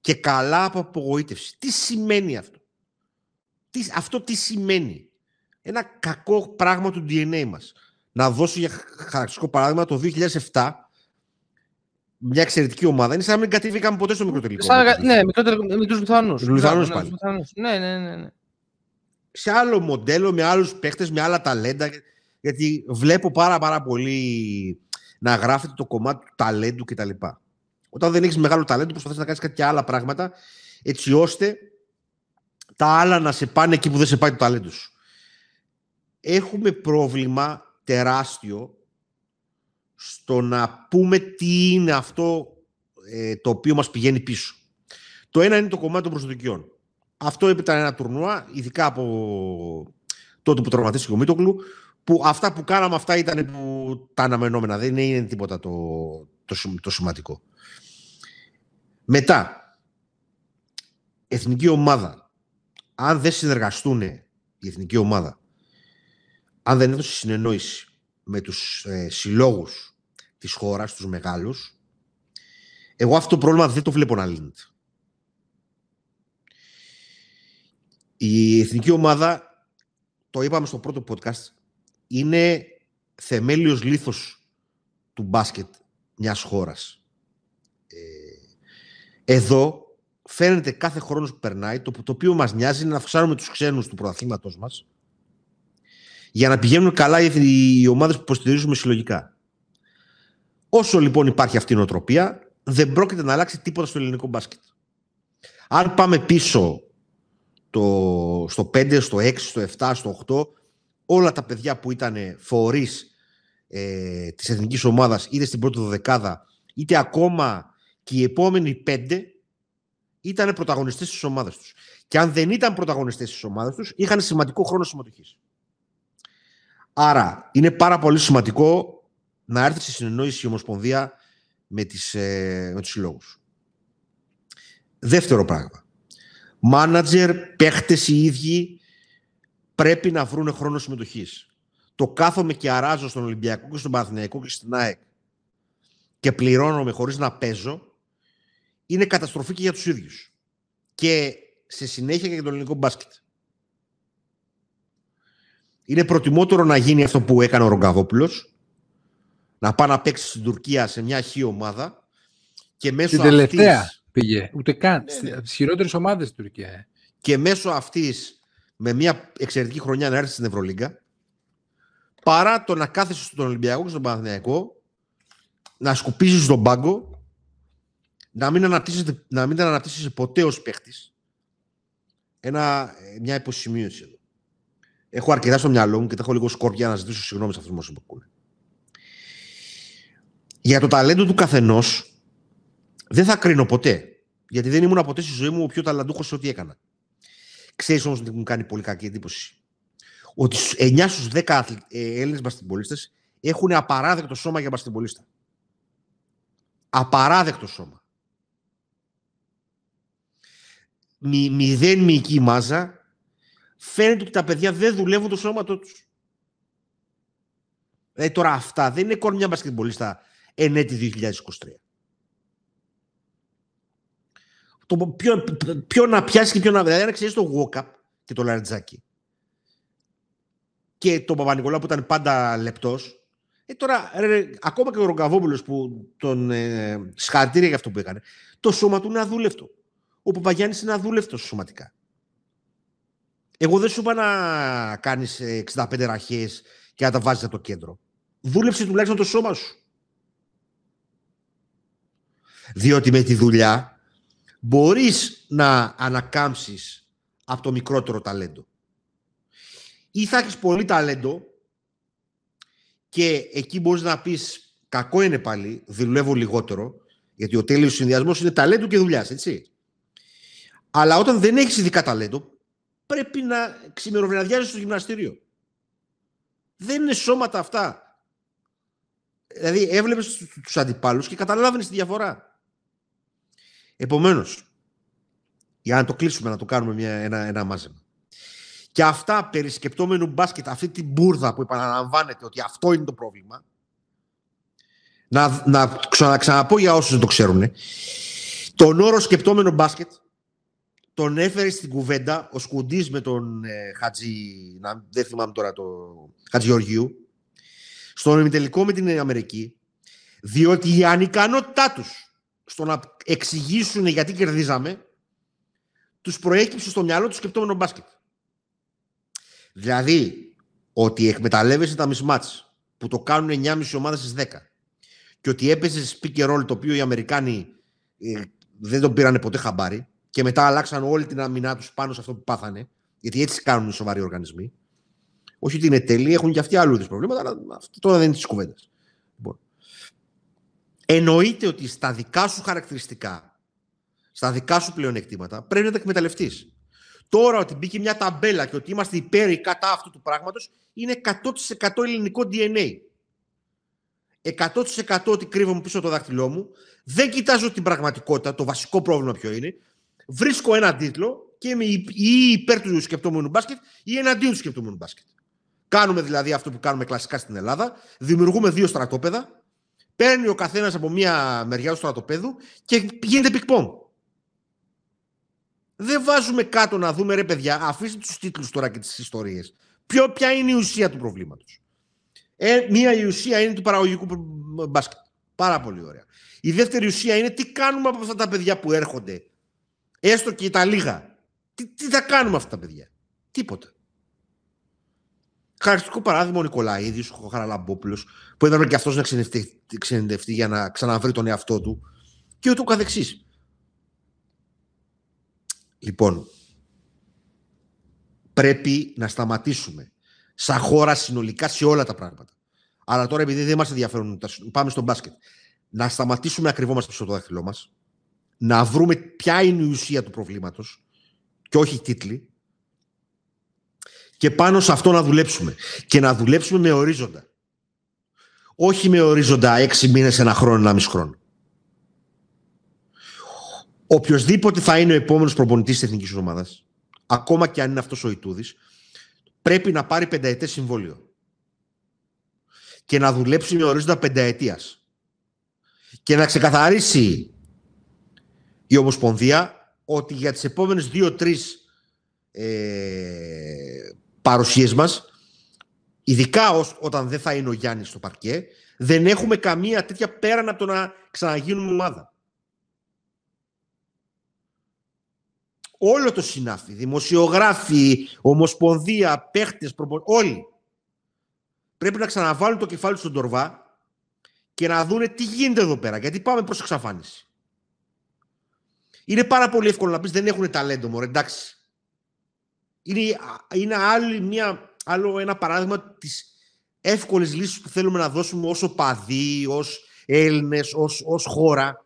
και καλά από απογοήτευση. Τι σημαίνει αυτό; Τι, αυτό τι σημαίνει; Ένα κακό πράγμα του DNA μας. Να δώσω για χαρακτηριστικό παράδειγμα το 2007 μια εξαιρετική ομάδα. Είναι σαν να μην κατεβήκαμε ποτέ στο μικρό τελικό. Σαν, ναι, με τους Λουθανούς. Λουθανούς πάλι. Ναι, ναι, ναι, ναι. Σε άλλο μοντέλο, με άλλους παίχτες, με άλλα ταλέντα. Γιατί βλέπω πάρα πάρα πολύ να γράφεται το κομμάτι του ταλέντου κτλ. Όταν δεν έχεις μεγάλο ταλέντο, προσπαθείς να κάνεις κάτι άλλα πράγματα, έτσι ώστε τα άλλα να σε πάνε εκεί που δεν σε πάει το ταλέντο σου. Έχουμε πρόβλημα τεράστιο στο να πούμε τι είναι αυτό ε, το οποίο μας πηγαίνει πίσω. Το ένα είναι το κομμάτι των προσωπικών. Αυτό ήταν ένα τουρνουά, ειδικά από τότε που τραυματίστηκε ο Μίτοκλου, που αυτά που κάναμε αυτά ήταν που, τα αναμενόμενα. Δεν είναι τίποτα το, το, το σημαντικό. Μετά, εθνική ομάδα. Αν δεν συνεργαστούν η εθνική ομάδα, αν δεν έδωσε συνεννόηση με τους ε, συλλόγους της χώρας, τους μεγάλους, εγώ αυτό το πρόβλημα δεν το βλέπω να λύνεται. Η εθνική ομάδα, το είπαμε στο πρώτο podcast, είναι θεμέλιος λίθος του μπάσκετ μιας χώρας. Ε, εδώ φαίνεται κάθε χρόνος που περνάει, το, το οποίο μας νοιάζει είναι να αυξάνουμε τους ξένους του πρωταθλήματός μας για να πηγαίνουν καλά οι, οι ομάδες που υποστηρίζουμε συλλογικά. Όσο λοιπόν υπάρχει αυτή η νοοτροπία, δεν πρόκειται να αλλάξει τίποτα στο ελληνικό μπάσκετ. Αν πάμε πίσω το, στο 5, στο 6, στο 7, στο 8, όλα τα παιδιά που ήταν φορείς ε, της εθνικής ομάδας είτε στην πρώτη δεκάδα είτε ακόμα και οι επόμενοι πέντε ήταν πρωταγωνιστές της ομάδας τους. Και αν δεν ήταν πρωταγωνιστές της ομάδας τους, είχαν σημαντικό χρόνο συμμετοχής. Άρα, είναι πάρα πολύ σημαντικό να έρθει σε συνεννόηση η Ομοσπονδία με, τις, ε, με τους συλλόγους. Δεύτερο πράγμα. Μάνατζερ, παίχτες οι ίδιοι πρέπει να βρουν χρόνο συμμετοχής. Το κάθομαι και αράζω στον Ολυμπιακό και στον Παναθηναϊκό και στην ΑΕΚ και πληρώνομαι χωρίς να παίζω είναι καταστροφή και για τους ίδιους. Και σε συνέχεια και για το ελληνικό μπάσκετ. Είναι προτιμότερο να γίνει αυτό που έκανε ο Ρογκαβόπουλος, να πάει να παίξει στην Τουρκία σε μια χή ομάδα και μέσω Την τελευταία αυτής... πήγε, ούτε καν. Ναι, ναι. Στις χειρότερες ομάδες στην Τουρκία. Ε. Και μέσω αυτής με μια εξαιρετική χρονιά να έρθει στην Ευρωλίγκα, παρά το να κάθεσαι στον Ολυμπιακό και στον Παναθηναϊκό, να σκουπίζεις τον πάγκο, να μην αναπτύσσεσαι, να μην αναπτύσσεσαι ποτέ ως παίχτης. μια υποσημείωση εδώ. Έχω αρκετά στο μυαλό μου και τα έχω λίγο σκόρπια να ζητήσω συγγνώμη σε αυτούς που ακούνε. Για το ταλέντο του καθενός δεν θα κρίνω ποτέ. Γιατί δεν ήμουν ποτέ στη ζωή μου ο πιο ταλαντούχος σε ό,τι έκανα. Ξέρεις όμως ότι μου κάνει πολύ κακή εντύπωση. Ότι 9 στους 10 Έλληνες μπασκετμπολίστες έχουν απαράδεκτο σώμα για μπασκετμπολίστα. Απαράδεκτο σώμα. Μη, μηδέν μυϊκή μάζα. Φαίνεται ότι τα παιδιά δεν δουλεύουν το σώμα τους. Δηλαδή τώρα αυτά δεν είναι κορμιά μπασκετμπολίστα εν έτη 2023. Το ποιο, ποιο να πιάσει και ποιο να. Δηλαδή, αν ξέρεις το Walkup και το Λαριτζάκι και τον Παπα-Νικολάου που ήταν πάντα λεπτός. Ε, τώρα, ρε, ακόμα και ο Ρογκαβόπουλος που τον ε, συγχαρητήρια για αυτό που έκανε, το σώμα του είναι αδούλευτο. Ο Παπαγιάννης είναι αδούλευτος σωματικά. Εγώ δεν σου είπα να κάνεις 65 ραχές και να τα βάζεις από το κέντρο. Δούλεψε τουλάχιστον το σώμα σου. Διότι με τη δουλειά μπορείς να ανακάμψεις από το μικρότερο ταλέντο. Ή θα έχεις πολύ ταλέντο και εκεί μπορείς να πεις κακό είναι πάλι, δουλεύω λιγότερο, γιατί ο τέλειος συνδυασμός είναι ταλέντο και δουλειάς, έτσι. Αλλά όταν δεν έχεις ειδικά ταλέντο, πρέπει να ξημεροβρεδιάζεις στο γυμναστήριο. Δεν είναι σώματα αυτά. Δηλαδή έβλεπες τους αντιπάλους και καταλάβαινες τη διαφορά. Επομένως, για να το κλείσουμε, να το κάνουμε μια, ένα, ένα μάζεμα. Και αυτά περί σκεπτόμενου μπάσκετ, αυτή την μπουρδα που επαναλαμβάνεται ότι αυτό είναι το πρόβλημα, να, να ξαναπώ για όσους δεν το ξέρουν, Τον όρο σκεπτόμενο μπάσκετ τον έφερε στην κουβέντα ο Σκουντής με τον ε, Χατζη, να, δεν θυμάμαι τώρα το Χατζη Γεωργίου, στον ημιτελικό με την Αμερική, διότι η ανικανότητά τους στο να εξηγήσουν γιατί κερδίζαμε, τους προέκυψε στο μυαλό τους σκεπτόμενο μπάσκετ. Δηλαδή, ότι εκμεταλλεύεσαι τα μισμάτς που το κάνουν 9,5 ομάδες στις 10 και ότι έπαιζε speaker role το οποίο οι Αμερικάνοι ε, δεν τον πήρανε ποτέ χαμπάρι και μετά αλλάξαν όλη την αμυνά τους πάνω σε αυτό που πάθανε, γιατί έτσι κάνουν οι σοβαροί οργανισμοί. Όχι ότι είναι τέλειοι, έχουν και αυτοί άλλου προβλήματα, αλλά αυτό τώρα δεν είναι τη κουβέντα. Λοιπόν. Εννοείται ότι στα δικά σου χαρακτηριστικά, στα δικά σου πλεονεκτήματα, πρέπει να τα εκμεταλλευτείς. Τώρα ότι μπήκε μια ταμπέλα και ότι είμαστε υπέρ ή κατά αυτού του πράγματος είναι 100% ελληνικό DNA. 100% ότι κρύβομαι πίσω το δάχτυλό μου. Δεν κοιτάζω την πραγματικότητα, το βασικό πρόβλημα ποιο είναι βρίσκω έναν τίτλο και είμαι ή υπέρ του σκεπτόμενου μπάσκετ ή εναντίον του σκεπτόμενου μπάσκετ. Κάνουμε δηλαδή αυτό που κάνουμε κλασικά στην Ελλάδα. Δημιουργούμε δύο στρατόπεδα. Παίρνει ο καθένας από μία μεριά του στρατοπέδου και γίνεται πικ Δεν βάζουμε κάτω να δούμε ρε παιδιά, αφήστε τους τίτλους τώρα και τις ιστορίες. Ποια είναι η ουσία του προβλήματος. Ε, μία η ουσία είναι του παραγωγικού μπάσκετ. Πάρα πολύ ωραία. Η δεύτερη ουσία είναι τι κάνουμε από αυτά τα παιδιά που έρχονται Έστω και τα λίγα. Τι, τι θα κάνουμε αυτά τα παιδιά; Τίποτα. Χαρακτηριστικό παράδειγμα ο Νικολαίδης, ο Χαραλαμπόπουλος, που έπρεπε και αυτός να ξενεντευτεί για να ξαναβρει τον εαυτό του και ούτω καθεξής. Λοιπόν, πρέπει να σταματήσουμε σαν χώρα συνολικά σε όλα τα πράγματα. Αλλά τώρα επειδή δεν μας ενδιαφέρουν, πάμε στο μπάσκετ. Να σταματήσουμε να κρυβόμαστε πίσω το δάχτυλό μας, να βρούμε ποια είναι η ουσία του προβλήματος και όχι τίτλοι και πάνω σε αυτό να δουλέψουμε και να δουλέψουμε με ορίζοντα. Όχι με ορίζοντα έξι μήνες, ένα χρόνο, ένα μισό χρόνο. Οποιοδήποτε θα είναι ο επόμενος προπονητής της εθνικής ομάδας, ακόμα και αν είναι αυτός ο Ιτούδης, πρέπει να πάρει πενταετές συμβόλαιο και να δουλέψει με ορίζοντα πενταετίας και να ξεκαθαρίσει η Ομοσπονδία ότι για τις επόμενες δύο-τρεις ε, παρουσίες μας, ειδικά όταν δεν θα είναι ο Γιάννης στο παρκέ, δεν έχουμε καμία τέτοια πέραν από το να ξαναγίνουμε ομάδα. Όλο το συνάφι, δημοσιογράφοι, ομοσπονδία, παίχτες, προπο... όλοι πρέπει να ξαναβάλουν το κεφάλι στον τορβά και να δούνε τι γίνεται εδώ πέρα, γιατί πάμε προς εξαφάνιση. Είναι πάρα πολύ εύκολο να πεις δεν έχουν ταλέντο, μωρέ, εντάξει. Είναι, είναι άλλη μια, άλλο ένα παράδειγμα της εύκολης λύσης που θέλουμε να δώσουμε ως οπαδοί, ως Έλληνες, ως χώρα.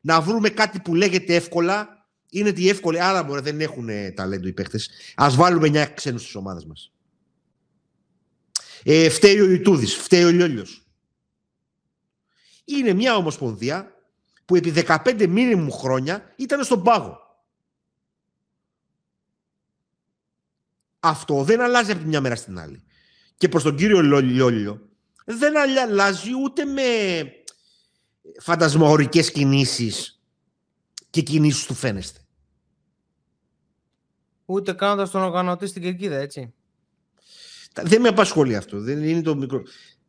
Να βρούμε κάτι που λέγεται εύκολα. Είναι ότι εύκολη, άρα μωρέ, δεν έχουν ταλέντο οι παίχτε. Α βάλουμε 9 ξένους στις ομάδες μας. Ε, φταίει ο Ιτούδης, φταίει ο Λιόλιος. Είναι μια ομοσπονδία που επί 15 μήνυμου χρόνια ήταν στον πάγο. Αυτό δεν αλλάζει από τη μια μέρα στην άλλη. Και προς τον κύριο Λιόλιο δεν αλλάζει ούτε με φαντασμαωρικές κινήσεις και κινήσεις του φαίνεστε. Ούτε κάνοντας τον οργανωτή στην κερκίδα, έτσι. Δεν με απασχολεί αυτό. Δεν είναι το μικρό.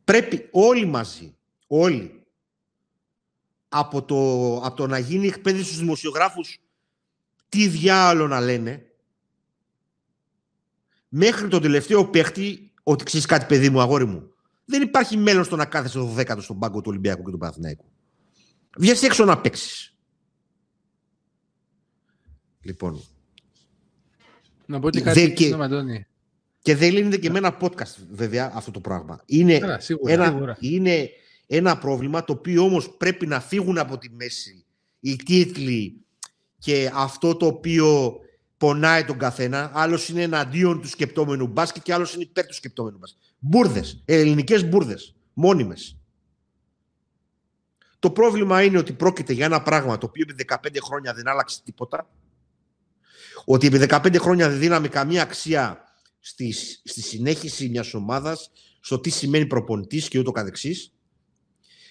Πρέπει όλοι μαζί, όλοι, από το, από το να γίνει εκπαίδευση στους δημοσιογράφους τι διάλογο να λένε μέχρι τον τελευταίο παίχτη ότι ξέρεις κάτι παιδί μου, αγόρι μου. Δεν υπάρχει μέλλον στο να κάθεσαι το δέκατος στον πάγκο του Ολυμπιακού και του Παναθηναϊκού. Βγες έξω να παίξεις. Λοιπόν. Να πω και κάτι και, και δεν λύνεται και με ένα podcast βέβαια αυτό το πράγμα. Είναι, ένα, είναι ένα πρόβλημα το οποίο όμως πρέπει να φύγουν από τη μέση οι τίτλοι και αυτό το οποίο πονάει τον καθένα. Άλλος είναι εναντίον του σκεπτόμενου μπάσκετ και άλλος είναι υπέρ του σκεπτόμενου μπάσκετ. Μπούρδε, ελληνικές μπούρδε, μόνιμες. Το πρόβλημα είναι ότι πρόκειται για ένα πράγμα το οποίο επί 15 χρόνια δεν άλλαξε τίποτα. Ότι επί 15 χρόνια δεν δίναμε καμία αξία στη, στη συνέχιση μιας ομάδας, στο τι σημαίνει προπονητής και ούτω καθεξής.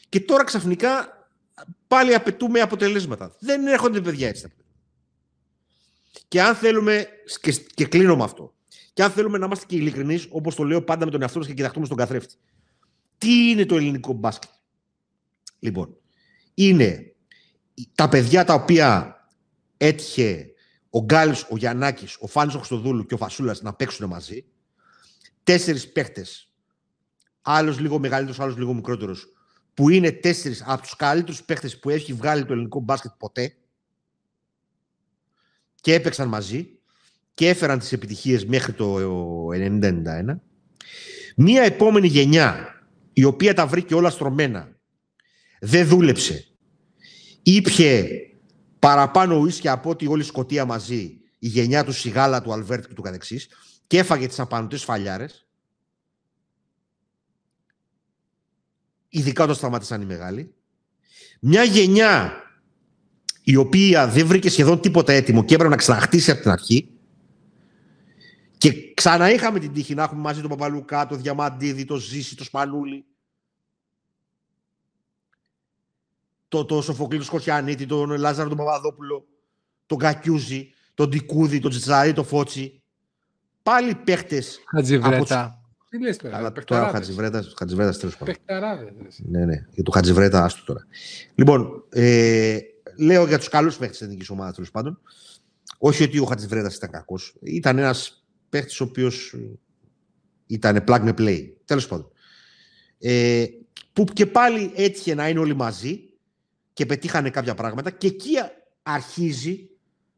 Και τώρα ξαφνικά πάλι απαιτούμε αποτελέσματα. Δεν έρχονται παιδιά έτσι. Και αν θέλουμε, και, και κλείνω με αυτό, και αν θέλουμε να είμαστε και ειλικρινεί, όπως το λέω πάντα με τον εαυτό μας και κοιταχτούμε στον καθρέφτη. Τι είναι το ελληνικό μπάσκετ; Λοιπόν, είναι τα παιδιά τα οποία έτυχε ο Γκάλης, ο Γιαννάκης, ο Φάνης ο Χρυστοδούλου και ο Φασούλας να παίξουν μαζί. Τέσσερις παίχτες, άλλος λίγο μεγαλύτερος, άλλος λίγο μικρότερος, που είναι τέσσερις από τους καλύτερους παίχτες που έχει βγάλει το ελληνικό μπάσκετ ποτέ και έπαιξαν μαζί και έφεραν τις επιτυχίες μέχρι το 1991. Μία επόμενη γενιά, η οποία τα βρήκε όλα στρωμένα, δεν δούλεψε. Ήπιε παραπάνω ουίσκια από ότι όλη η Σκοτία μαζί, η γενιά του Σιγάλα, του Αλβέρτ και του καθεξής, και έφαγε τις απανωτές φαλιάρες, ειδικά όταν σταματήσαν οι μεγάλοι. Μια γενιά η οποία δεν βρήκε σχεδόν τίποτα έτοιμο και έπρεπε να ξαναχτίσει από την αρχή, και ξανά είχαμε την τύχη να έχουμε μαζί τον Παπαλουκά, τον Διαμαντίδη, τον Ζήση, τον Σπανούλη. Το, το Σοφοκλή, τον Σκορτιανίτη, τον Λάζαρο, τον Παπαδόπουλο, τον Κακιούζη, τον Τικούδη, τον Τσιτσαρή, τον Φώτσι. Πάλι παίχτες. Χατζιβρέτα. Τι λες τώρα, Αλλά, τώρα Χατζιβρέτα, Χατζιβρέτα τέλος πάντων. Ναι, ναι, για το Χατζιβρέτα, άστο τώρα. Λοιπόν, ε, λέω για τους καλούς παίχτε της εθνικής ομάδας τέλος πάντων. Όχι ότι ο Χατζιβρέτα ήταν κακός. Ήταν ένας παίχτη ο οποίος ήταν plug and play. Τέλος πάντων. Ε, που και πάλι έτυχε να είναι όλοι μαζί και πετύχανε κάποια πράγματα και εκεί αρχίζει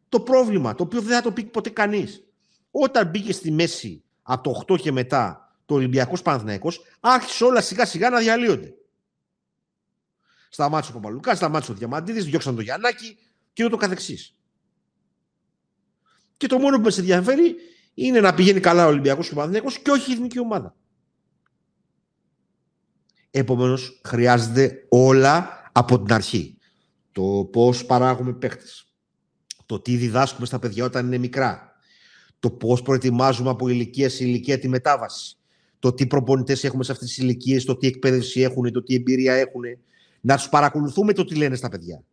το πρόβλημα, το οποίο δεν θα το πει ποτέ κανείς. Όταν μπήκε στη μέση από το 8 και μετά το Ολυμπιακό Παναθυναϊκό, άρχισε όλα σιγά σιγά να διαλύονται. Σταμάτησε ο Παπαλουκάς, σταμάτησε ο Διαμαντίδης, διώξαν το Γιαννάκι και ούτω καθεξής. Και το μόνο που με ενδιαφέρει είναι να πηγαίνει καλά ο Ολυμπιακός και ο Παναθηναϊκός και όχι η εθνική ομάδα. Επομένως, χρειάζεται όλα από την αρχή. Το πώς παράγουμε παίχτες. Το τι διδάσκουμε στα παιδιά όταν είναι μικρά. Το πώς προετοιμάζουμε από ηλικία σε ηλικία τη μετάβαση. Το τι προπονητές έχουμε σε αυτές τις ηλικίες, το τι εκπαίδευση έχουν, το τι εμπειρία έχουν. Να τους παρακολουθούμε το τι λένε στα παιδιά.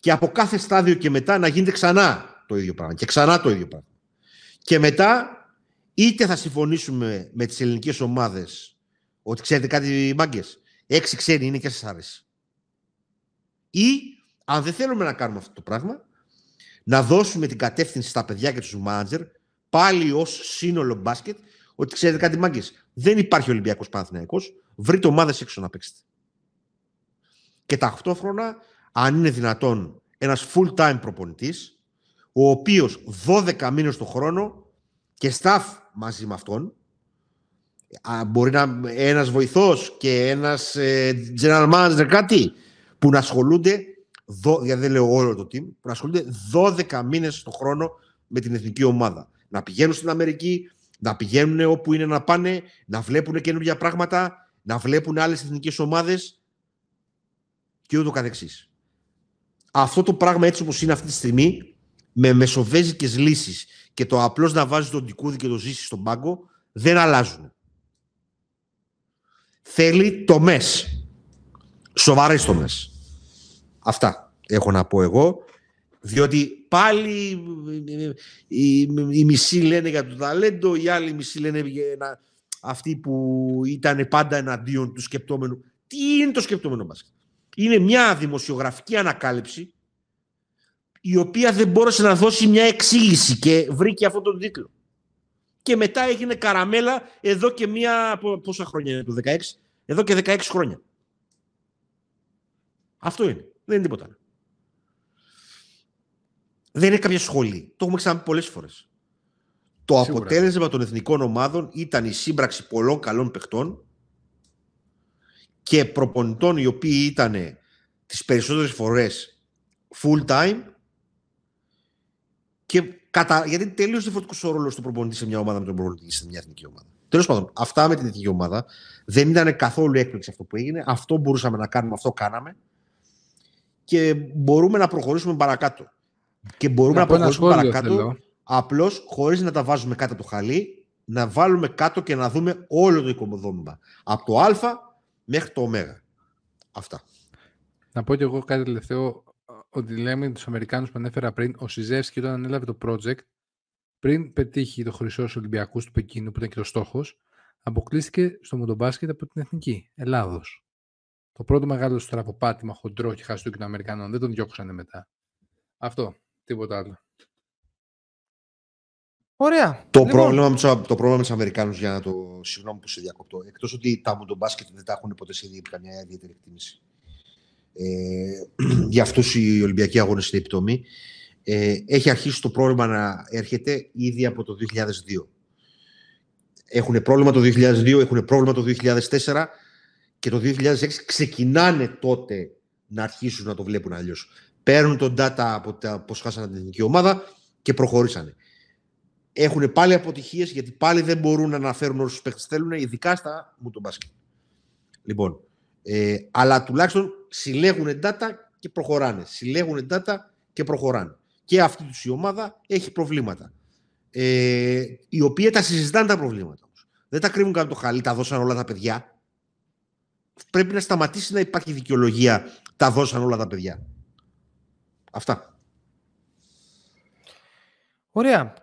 Και από κάθε στάδιο και μετά να γίνεται ξανά το ίδιο πράγμα. Και ξανά το ίδιο πράγμα. Και μετά είτε θα συμφωνήσουμε με τις ελληνικές ομάδες ότι ξέρετε κάτι μάγκες, έξι ξένοι είναι και σας άρεσε. Ή αν δεν θέλουμε να κάνουμε αυτό το πράγμα, να δώσουμε την κατεύθυνση στα παιδιά και τους μάνατζερ πάλι ως σύνολο μπάσκετ ότι ξέρετε κάτι μάγκες, δεν υπάρχει Ολυμπιακός Παναθηναϊκός, βρείτε ομάδες έξω να παίξετε. Και ταυτόχρονα, αν είναι δυνατόν, ένας full-time προπονητής, ο οποίος 12 μήνες το χρόνο και staff μαζί με αυτόν, μπορεί να είναι ένας βοηθός και ένας ε, general manager κάτι, που να ασχολούνται, γιατί δεν λέω όλο το team, που να ασχολούνται 12 μήνες το χρόνο με την εθνική ομάδα. Να πηγαίνουν στην Αμερική, να πηγαίνουν όπου είναι να πάνε, να βλέπουν καινούργια πράγματα, να βλέπουν άλλες εθνικές ομάδες και ούτω καθεξής. Αυτό το πράγμα έτσι όπως είναι αυτή τη στιγμή με μεσοβέζικες λύσεις και το απλώς να βάζεις τον Τικούδη και το ζήσει στον πάγκο δεν αλλάζουν. Θέλει τομές. Σοβαρές τομές. Αυτά έχω να πω εγώ. Διότι πάλι οι, οι μισοί λένε για το ταλέντο, οι άλλοι μισοί λένε για ένα, αυτοί που ήταν πάντα εναντίον του σκεπτόμενου. Τι είναι το σκεπτόμενο μας; Είναι μια δημοσιογραφική ανακάλυψη η οποία δεν μπόρεσε να δώσει μια εξήγηση και βρήκε αυτόν τον τίτλο. Και μετά έγινε καραμέλα εδώ και μία, πόσα χρόνια είναι το 16, εδώ και 16 χρόνια. Αυτό είναι. Δεν είναι τίποτα. Δεν είναι κάποια σχολή. Το έχουμε ξαναπεί πολλές φορές. Το αποτέλεσμα των εθνικών ομάδων ήταν η σύμπραξη πολλών καλών παιχτών και προπονητών οι οποίοι ήταν τις περισσότερες φορές full time και κατα... Γιατί τελείω διαφορετικός ο ρόλος του προπονητή σε μια ομάδα με τον προπονητή σε μια εθνική ομάδα. Τέλος πάντων, αυτά με την εθνική ομάδα δεν ήταν καθόλου έκπληξη αυτό που έγινε. Αυτό μπορούσαμε να κάνουμε, αυτό κάναμε. Και μπορούμε να προχωρήσουμε παρακάτω. Και μπορούμε να, να προχωρήσουμε παρακάτω απλώς χωρίς να τα βάζουμε κάτω από το χαλί, να βάλουμε κάτω και να δούμε όλο το οικοδόμημα. Από το Α μέχρι το Ω. Αυτά. Να πω και εγώ κάτι τελευταίο, ότι λέμε τους Αμερικάνους που ανέφερα πριν, ο Σιζεύσκι όταν ανέλαβε το project, πριν πετύχει το χρυσό στους Ολυμπιακούς του Πεκίνου, που ήταν και το στόχος, αποκλείστηκε στο μοτομπάσκετ από την Εθνική Ελλάδος. Το πρώτο μεγάλο στραποπάτημα χοντρό και χαστούκι των Αμερικανών. Δεν τον διώξανε μετά. Αυτό. Τίποτα άλλο. Ωραία. Το, λοιπόν. πρόβλημα, με τους, το πρόβλημα με τους Αμερικάνους, για να το συγγνώμη που σε διακοπτώ, εκτός ότι τα μοντομπάσκετ δεν τα έχουν ποτέ σε καμιά ιδιαίτερη εκτίμηση. Ε, για αυτούς οι Ολυμπιακοί αγώνες είναι επιτομή. Ε, έχει αρχίσει το πρόβλημα να έρχεται ήδη από το 2002. Έχουν πρόβλημα το 2002, έχουν πρόβλημα το 2004 και το 2006 ξεκινάνε τότε να αρχίσουν να το βλέπουν αλλιώς. Παίρνουν τον data από τα πώς χάσανε την εθνική ομάδα και προχωρήσανε. Έχουν πάλι αποτυχίες γιατί πάλι δεν μπορούν να αναφέρουν όσου παίχτε θέλουν, ειδικά στα μου τον μπάσκετ. Λοιπόν, ε, αλλά τουλάχιστον συλλέγουν data και προχωράνε. Συλλέγουν data και προχωράνε. Και αυτή τους η ομάδα έχει προβλήματα. Ε, οι οποίοι τα συζητάνε τα προβλήματα. Δεν τα κρύβουν κάτω το χαλί, τα δώσαν όλα τα παιδιά. Πρέπει να σταματήσει να υπάρχει δικαιολογία. Τα δώσαν όλα τα παιδιά. Αυτά. Ωραία.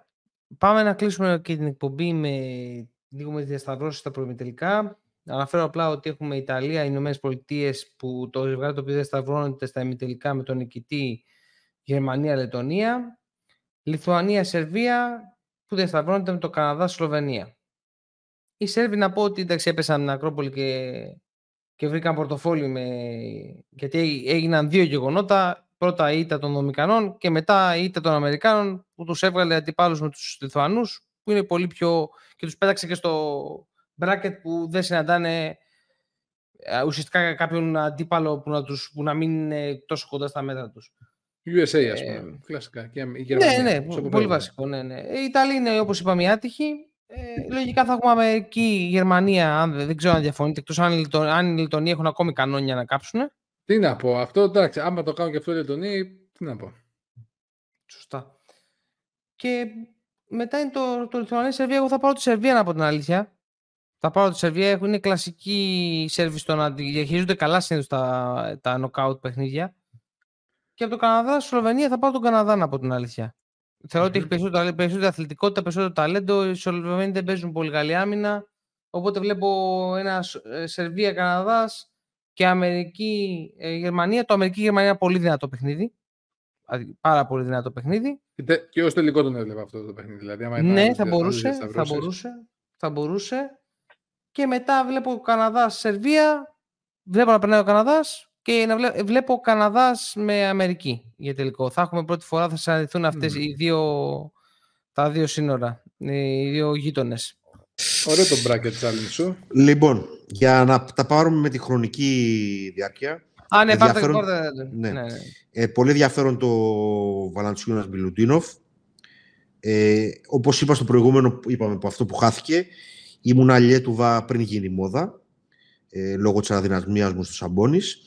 Πάμε να κλείσουμε και την εκπομπή με λίγο με διασταυρώσεις στα προημιτελικά. Αναφέρω απλά ότι έχουμε Ιταλία, Ηνωμένες Πολιτείες που το ζευγάρι το οποίο διασταυρώνεται στα ημιτελικά με τον νικητή Γερμανία-Λετωνία. Λιθουανία-Σερβία που διασταυρώνεται με το Καναδά-Σλοβενία. Οι Σέρβοι να πω ότι εντάξει έπεσαν στην Ακρόπολη και, και βρήκαν πορτοφόλι με... γιατί έγιναν δύο γεγονότα. Πρώτα η ήττα των Δομικανών και μετά η ήττα των Αμερικάνων που τους έβγαλε αντιπάλους με τους Λιθουανούς που είναι πολύ πιο... και τους πέταξε και στο bracket που δεν συναντάνε ε, ουσιαστικά κάποιον αντίπαλο που να, τους, που να μην είναι τόσο κοντά στα μέτρα τους. USA, ας πούμε. Ε, Κλασικά. Και η ναι, ναι, πολύ βασικό. Ναι, ναι. Η Ιταλία είναι, όπως είπαμε, η άτυχη. Ε, λογικά θα έχουμε Αμερική, Γερμανία, αν, δεν ξέρω αν διαφωνείτε, εκτός αν, αν οι Λιτωνοί έχουν ακόμη κανόνια να κάψουν. Τι να πω, αυτό εντάξει, άμα το κάνουν και αυτό οι Λιτωνοί, τι να πω. Σωστά. Και μετά είναι το, το Λιθουανία Σερβία. Εγώ θα πάρω τη Σερβία να πω την αλήθεια. Θα πάρω τη Σερβία. Έχουν κλασική σερβι στο να διαχειρίζονται καλά συνήθως τα, τα knockout παιχνίδια. Και από το Καναδά, Σλοβενία θα πάρω τον Καναδά να πω την αλήθεια. Θεωρώ ότι έχει περισσότερη, περισσότερη αθλητικότητα, περισσότερο ταλέντο. Οι Σλοβενοί δεν παίζουν πολύ καλή άμυνα. Οπότε βλέπω ένας ε, Σερβία-Καναδάς και Αμερική-Γερμανία. Το Αμερική-Γερμανία είναι πολύ δυνατό παιχνίδι. Πάρα πολύ δυνατό παιχνίδι. Και ως τελικό τον έβλεπα αυτό το παιχνίδι. Δηλαδή, άμα ναι, θα μπορούσε, θα μπορούσε, θα μπορούσε. Και μετά βλέπω Καναδά-Σερβία. Βλέπω να περνάει ο Καναδάς και να βλέπω Καναδάς με Αμερική για τελικό. Θα έχουμε πρώτη φορά, θα συναντηθούν αυτές οι δύο, τα δύο σύνορα, οι δύο γείτονες. Ωραίο το bracket challenge σου. Λοιπόν, για να τα πάρουμε με τη χρονική διάρκεια. Α, ναι, πάρτε ναι. ναι. ναι. Ε, πολύ ενδιαφέρον το Βαλαντσιούνας Μπιλουτίνοφ. Ε, όπως είπα στο προηγούμενο, είπαμε από αυτό που χάθηκε, ήμουν αλιέτουβα πριν γίνει μόδα, ε, λόγω της αδυναμίας μου στο Σαμπόνις.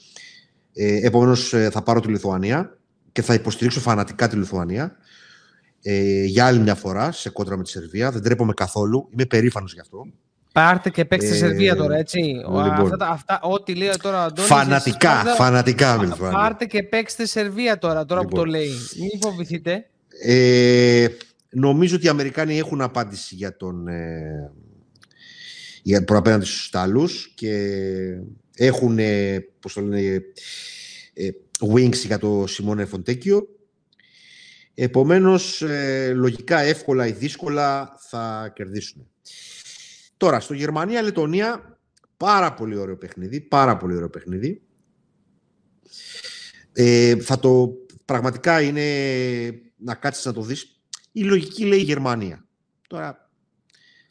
Ε, επομένως, ε, θα πάρω τη Λιθουανία και θα υποστηρίξω φανατικά τη Λιθουανία ε, για άλλη μια φορά σε κόντρα με τη Σερβία. Δεν τρέπομαι καθόλου. Είμαι περήφανος γι' αυτό. Πάρτε και παίξτε ε, Σερβία τώρα, έτσι. Λοιπόν, αυτά, αυτά, ό,τι λέει τώρα ο Αντώνης, Φανατικά, εσείς, φανατικά με Λιθουανία. Πάρτε και παίξτε Σερβία τώρα, τώρα λοιπόν, που το λέει. Μην φοβηθείτε. Ε, νομίζω ότι οι Αμερικάνοι έχουν απάντηση για τον... Ε, για προαπέναντι στους Ιταλούς και έχουν, ε, πώς το λένε, ε, wings για το Σιμώνε Φοντέκιο. Επομένως, ε, λογικά, εύκολα ή δύσκολα θα κερδίσουν. Τώρα, στο Γερμανία-Λετωνία, πάρα πολύ ωραίο παιχνίδι, πάρα πολύ ωραίο παιχνίδι. Ε, θα το, πραγματικά είναι να κάτσεις να το δεις. Η λογική λέει Γερμανία. Τώρα,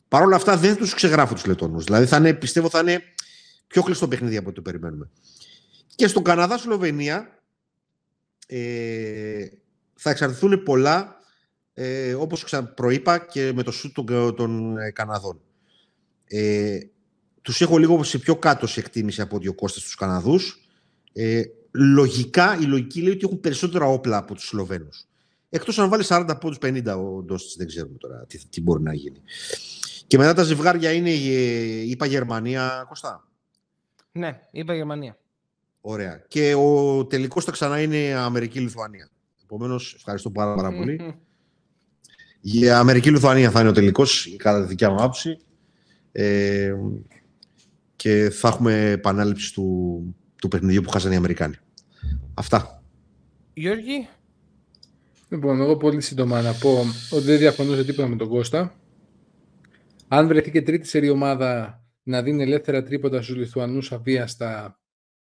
παρόλα αυτά δεν τους ξεγράφω τους Λετώνους. Δηλαδή, θα είναι, πιστεύω θα είναι πιο κλειστό παιχνίδι από ό,τι το περιμένουμε. Και στον Καναδά-Σλοβενία ε, θα εξαρτηθούν πολλά, ε, όπως προείπα και με το σούτ των, των ε, Καναδών. Ε, τους έχω λίγο σε πιο κάτω σε εκτίμηση από δύο Κώστας τους Καναδούς. Ε, λογικά, η λογική λέει ότι έχουν περισσότερα όπλα από τους Σλοβαίνους. Εκτός αν βάλει 40 πόντους 50 ο Ντόστης, δεν ξέρουμε τώρα τι, τι μπορεί να γίνει. Και μετά τα ζευγάρια είναι, είπα Γερμανία, Κωστά. Ναι, είπα Γερμανία. Ωραία. Και ο τελικός θα ξανά είναι Αμερική-Λιθουανία. Επομένως, ευχαριστώ πάρα, πάρα πολύ. Για Αμερική-Λιθουανία θα είναι ο τελικός, κατά τη δικιά μου άποψη. Ε, και θα έχουμε επανάληψη του, του παιχνιδιού που χάσανε οι Αμερικάνοι. Αυτά. Γιώργη; Λοιπόν, εγώ πολύ σύντομα να πω ότι δεν διαφωνώ σε τίποτα με τον Κώστα. Αν βρεθεί και τρίτη σερή ομάδα να δίνει ελεύθερα τρίποτα στους Λιθουανούς αβίαστα,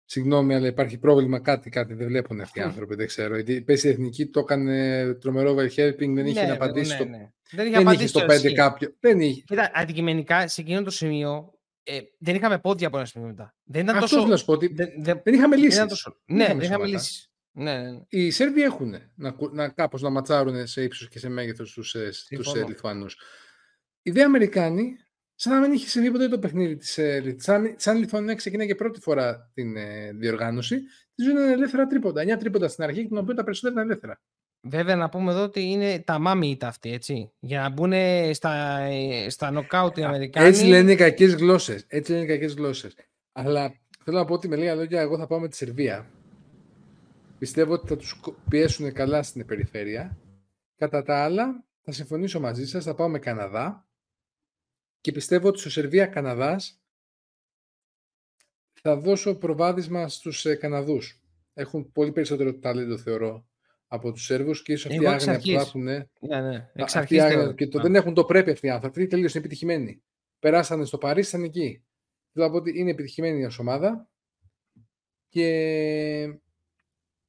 συγγνώμη, αλλά υπάρχει πρόβλημα, κάτι, κάτι δεν βλέπουν αυτοί οι άνθρωποι, δεν ξέρω. Γιατί πέσει η Εθνική, το έκανε τρομερό overhelping, δεν είχε Ναι, να ναι, απαντήσει ναι, στο, ναι. Δεν είχε δεν είχε απαντήσει στο το 5 ισχύει. κάποιο. Δεν είχε. Κοίτα, αντικειμενικά σε εκείνο το σημείο ε, δεν είχαμε πόδια από ένα σημείο μετά. Δεν ήταν Αυτός τόσο. θέλω να σου πω ότι Δεν, δεν, δεν είχαμε δεν λύσεις. ήταν τόσο... Ναι, είχαμε δεν είχαμε σώματα. λύσεις. Ναι, ναι, ναι. Οι Σέρβοι έχουν να, κου- να, κάπως να ματσάρουν σε ύψος και σε μέγεθος τους, ε, τους ε, Συμφωνώ. Λιθουανούς. Οι δε Αμερικάνοι, σαν να μην είχε συμβεί ποτέ το παιχνίδι της, ε, Λι- σαν, σαν η Λιθουανία ξεκινάει και πρώτη φορά την ε, διοργάνωση, της ζουν ελεύθερα τρίποντα. 9 τρίποντα στην αρχή, των οποίων τα περισσότερα ήταν ελεύθερα. Βέβαια να πούμε εδώ ότι είναι τα μάμι ήττα αυτή, έτσι. Για να μπουν στα, ε, στα νοκάουτ οι Αμερικάνοι. Έτσι λένε οι κακές γλώσσες. Έτσι λένε οι κακές γλώσσες. Αλλά θέλω να πω ότι με λίγα λόγια εγώ θα πάω με τη Σερβία. Πιστεύω ότι θα τους κο- πιέσουν καλά στην περιφέρεια. Κατά τα άλλα, θα συμφωνήσω μαζί σας, θα πάω με Καναδά. Και πιστεύω ότι στο Σερβία-Καναδάς θα δώσω προβάδισμα στους ε, Καναδούς. Έχουν πολύ περισσότερο ταλέντο, θεωρώ, από τους Σέρβους και ίσως αυτή η Εγώ εξ άγνοια που θα αρχής. έχουν Ναι, ναι. Εξ αυτή αρχής η άγνοια θεωρώ. και το Α. δεν έχουν το πρέπει αυτοί οι άνθρωποι. Αυτοί τελείως είναι επιτυχημένοι. Περάσανε στο Παρίσι, ήταν εκεί. Θέλω να πω ότι είναι επιτυχημένη ως ομάδα και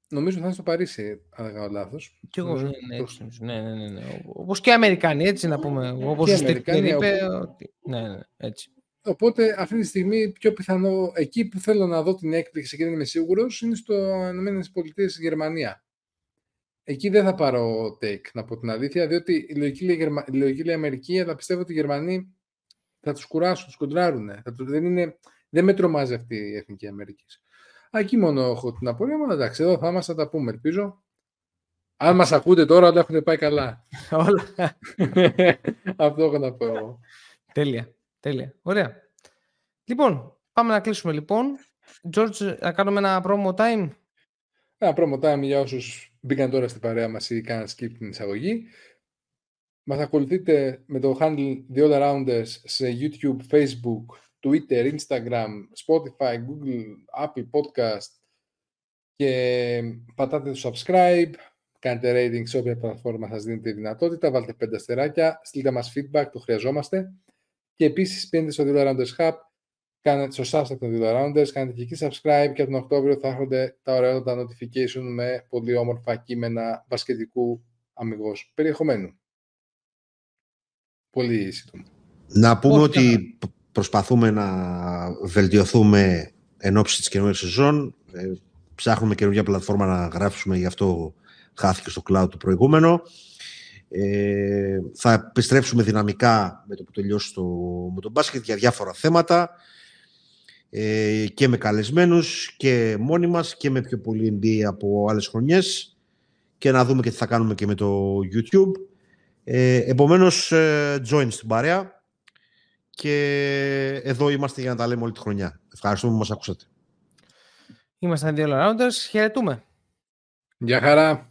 νομίζω θα είναι στο Παρίσι, αν δεν κάνω λάθος. Κι εγώ, Νομίζω ναι, ναι, το- έτσι νομίζω. ναι, ναι, ναι, ναι. Όπως και οι Αμερικάνοι, έτσι να πούμε. Όπως Και ο οι Στίβκερ Αμερικάνοι, είπε. Ότι... Ναι, ναι, έτσι. Οπότε αυτή τη στιγμή πιο πιθανό, εκεί που θέλω να δω την έκπληξη και δεν είμαι σίγουρος, είναι στο ΗΠΑ Γερμανία. Εκεί δεν θα πάρω take, να πω την αλήθεια, διότι η λογική λέει, Γερμα... η λογική λέει Αμερική, αλλά πιστεύω ότι οι Γερμανοί θα τους κουράσουν, τους κοντράρουν. Θα τους... δεν, είναι... δεν με τρομάζει αυτή η Εθνική Αμερική. Α, εκεί μόνο έχω την απορία, αλλά εντάξει, εδώ θα είμαστε, θα τα πούμε, ελπίζω. Αν μας ακούτε τώρα, όλα έχουν πάει καλά. Όλα. Αυτό έχω να πω εγώ. Τέλεια. Τέλεια. Ωραία. Λοιπόν, πάμε να κλείσουμε λοιπόν. George, να κάνουμε ένα promo time. Ένα promo time για όσους μπήκαν τώρα στην παρέα μας ή κάναν skip την εισαγωγή. Μας ακολουθείτε με το handle The All Arounders σε YouTube, Facebook, Twitter, Instagram, Spotify, Google, Apple Podcast και πατάτε το subscribe, κάντε rating σε όποια πλατφόρμα σας δίνετε τη δυνατότητα, βάλτε πέντε αστεράκια, στείλτε μας feedback, το χρειαζόμαστε και επίσης μπαίνετε στο The All Arounders Hub, κάνετε στο substack των The All Arounders, κάνετε και εκεί subscribe και από τον Οκτώβριο θα έρχονται τα ωραία τα notification με πολύ όμορφα κείμενα μπασκετικού αμυγός περιεχομένου. Πολύ σύντομα. Να πούμε Όχι, ότι π- προσπαθούμε να βελτιωθούμε εν ώψη της καινούργιας σεζόν. Ε, ψάχνουμε καινούργια πλατφόρμα να γράψουμε, γι' αυτό χάθηκε στο cloud το προηγούμενο. Ε, θα επιστρέψουμε δυναμικά με το που τελειώσει το, με το μπάσκετ για διάφορα θέματα ε, και με καλεσμένους και μόνοι μας και με πιο πολύ NBA από άλλες χρονιές και να δούμε και τι θα κάνουμε και με το YouTube. Ε, επομένως, ε, join στην παρέα και εδώ είμαστε για να τα λέμε όλη τη χρονιά. Ευχαριστούμε που μας ακούσατε. Είμαστε δύο All Rounders. Χαιρετούμε. Γεια χαρά!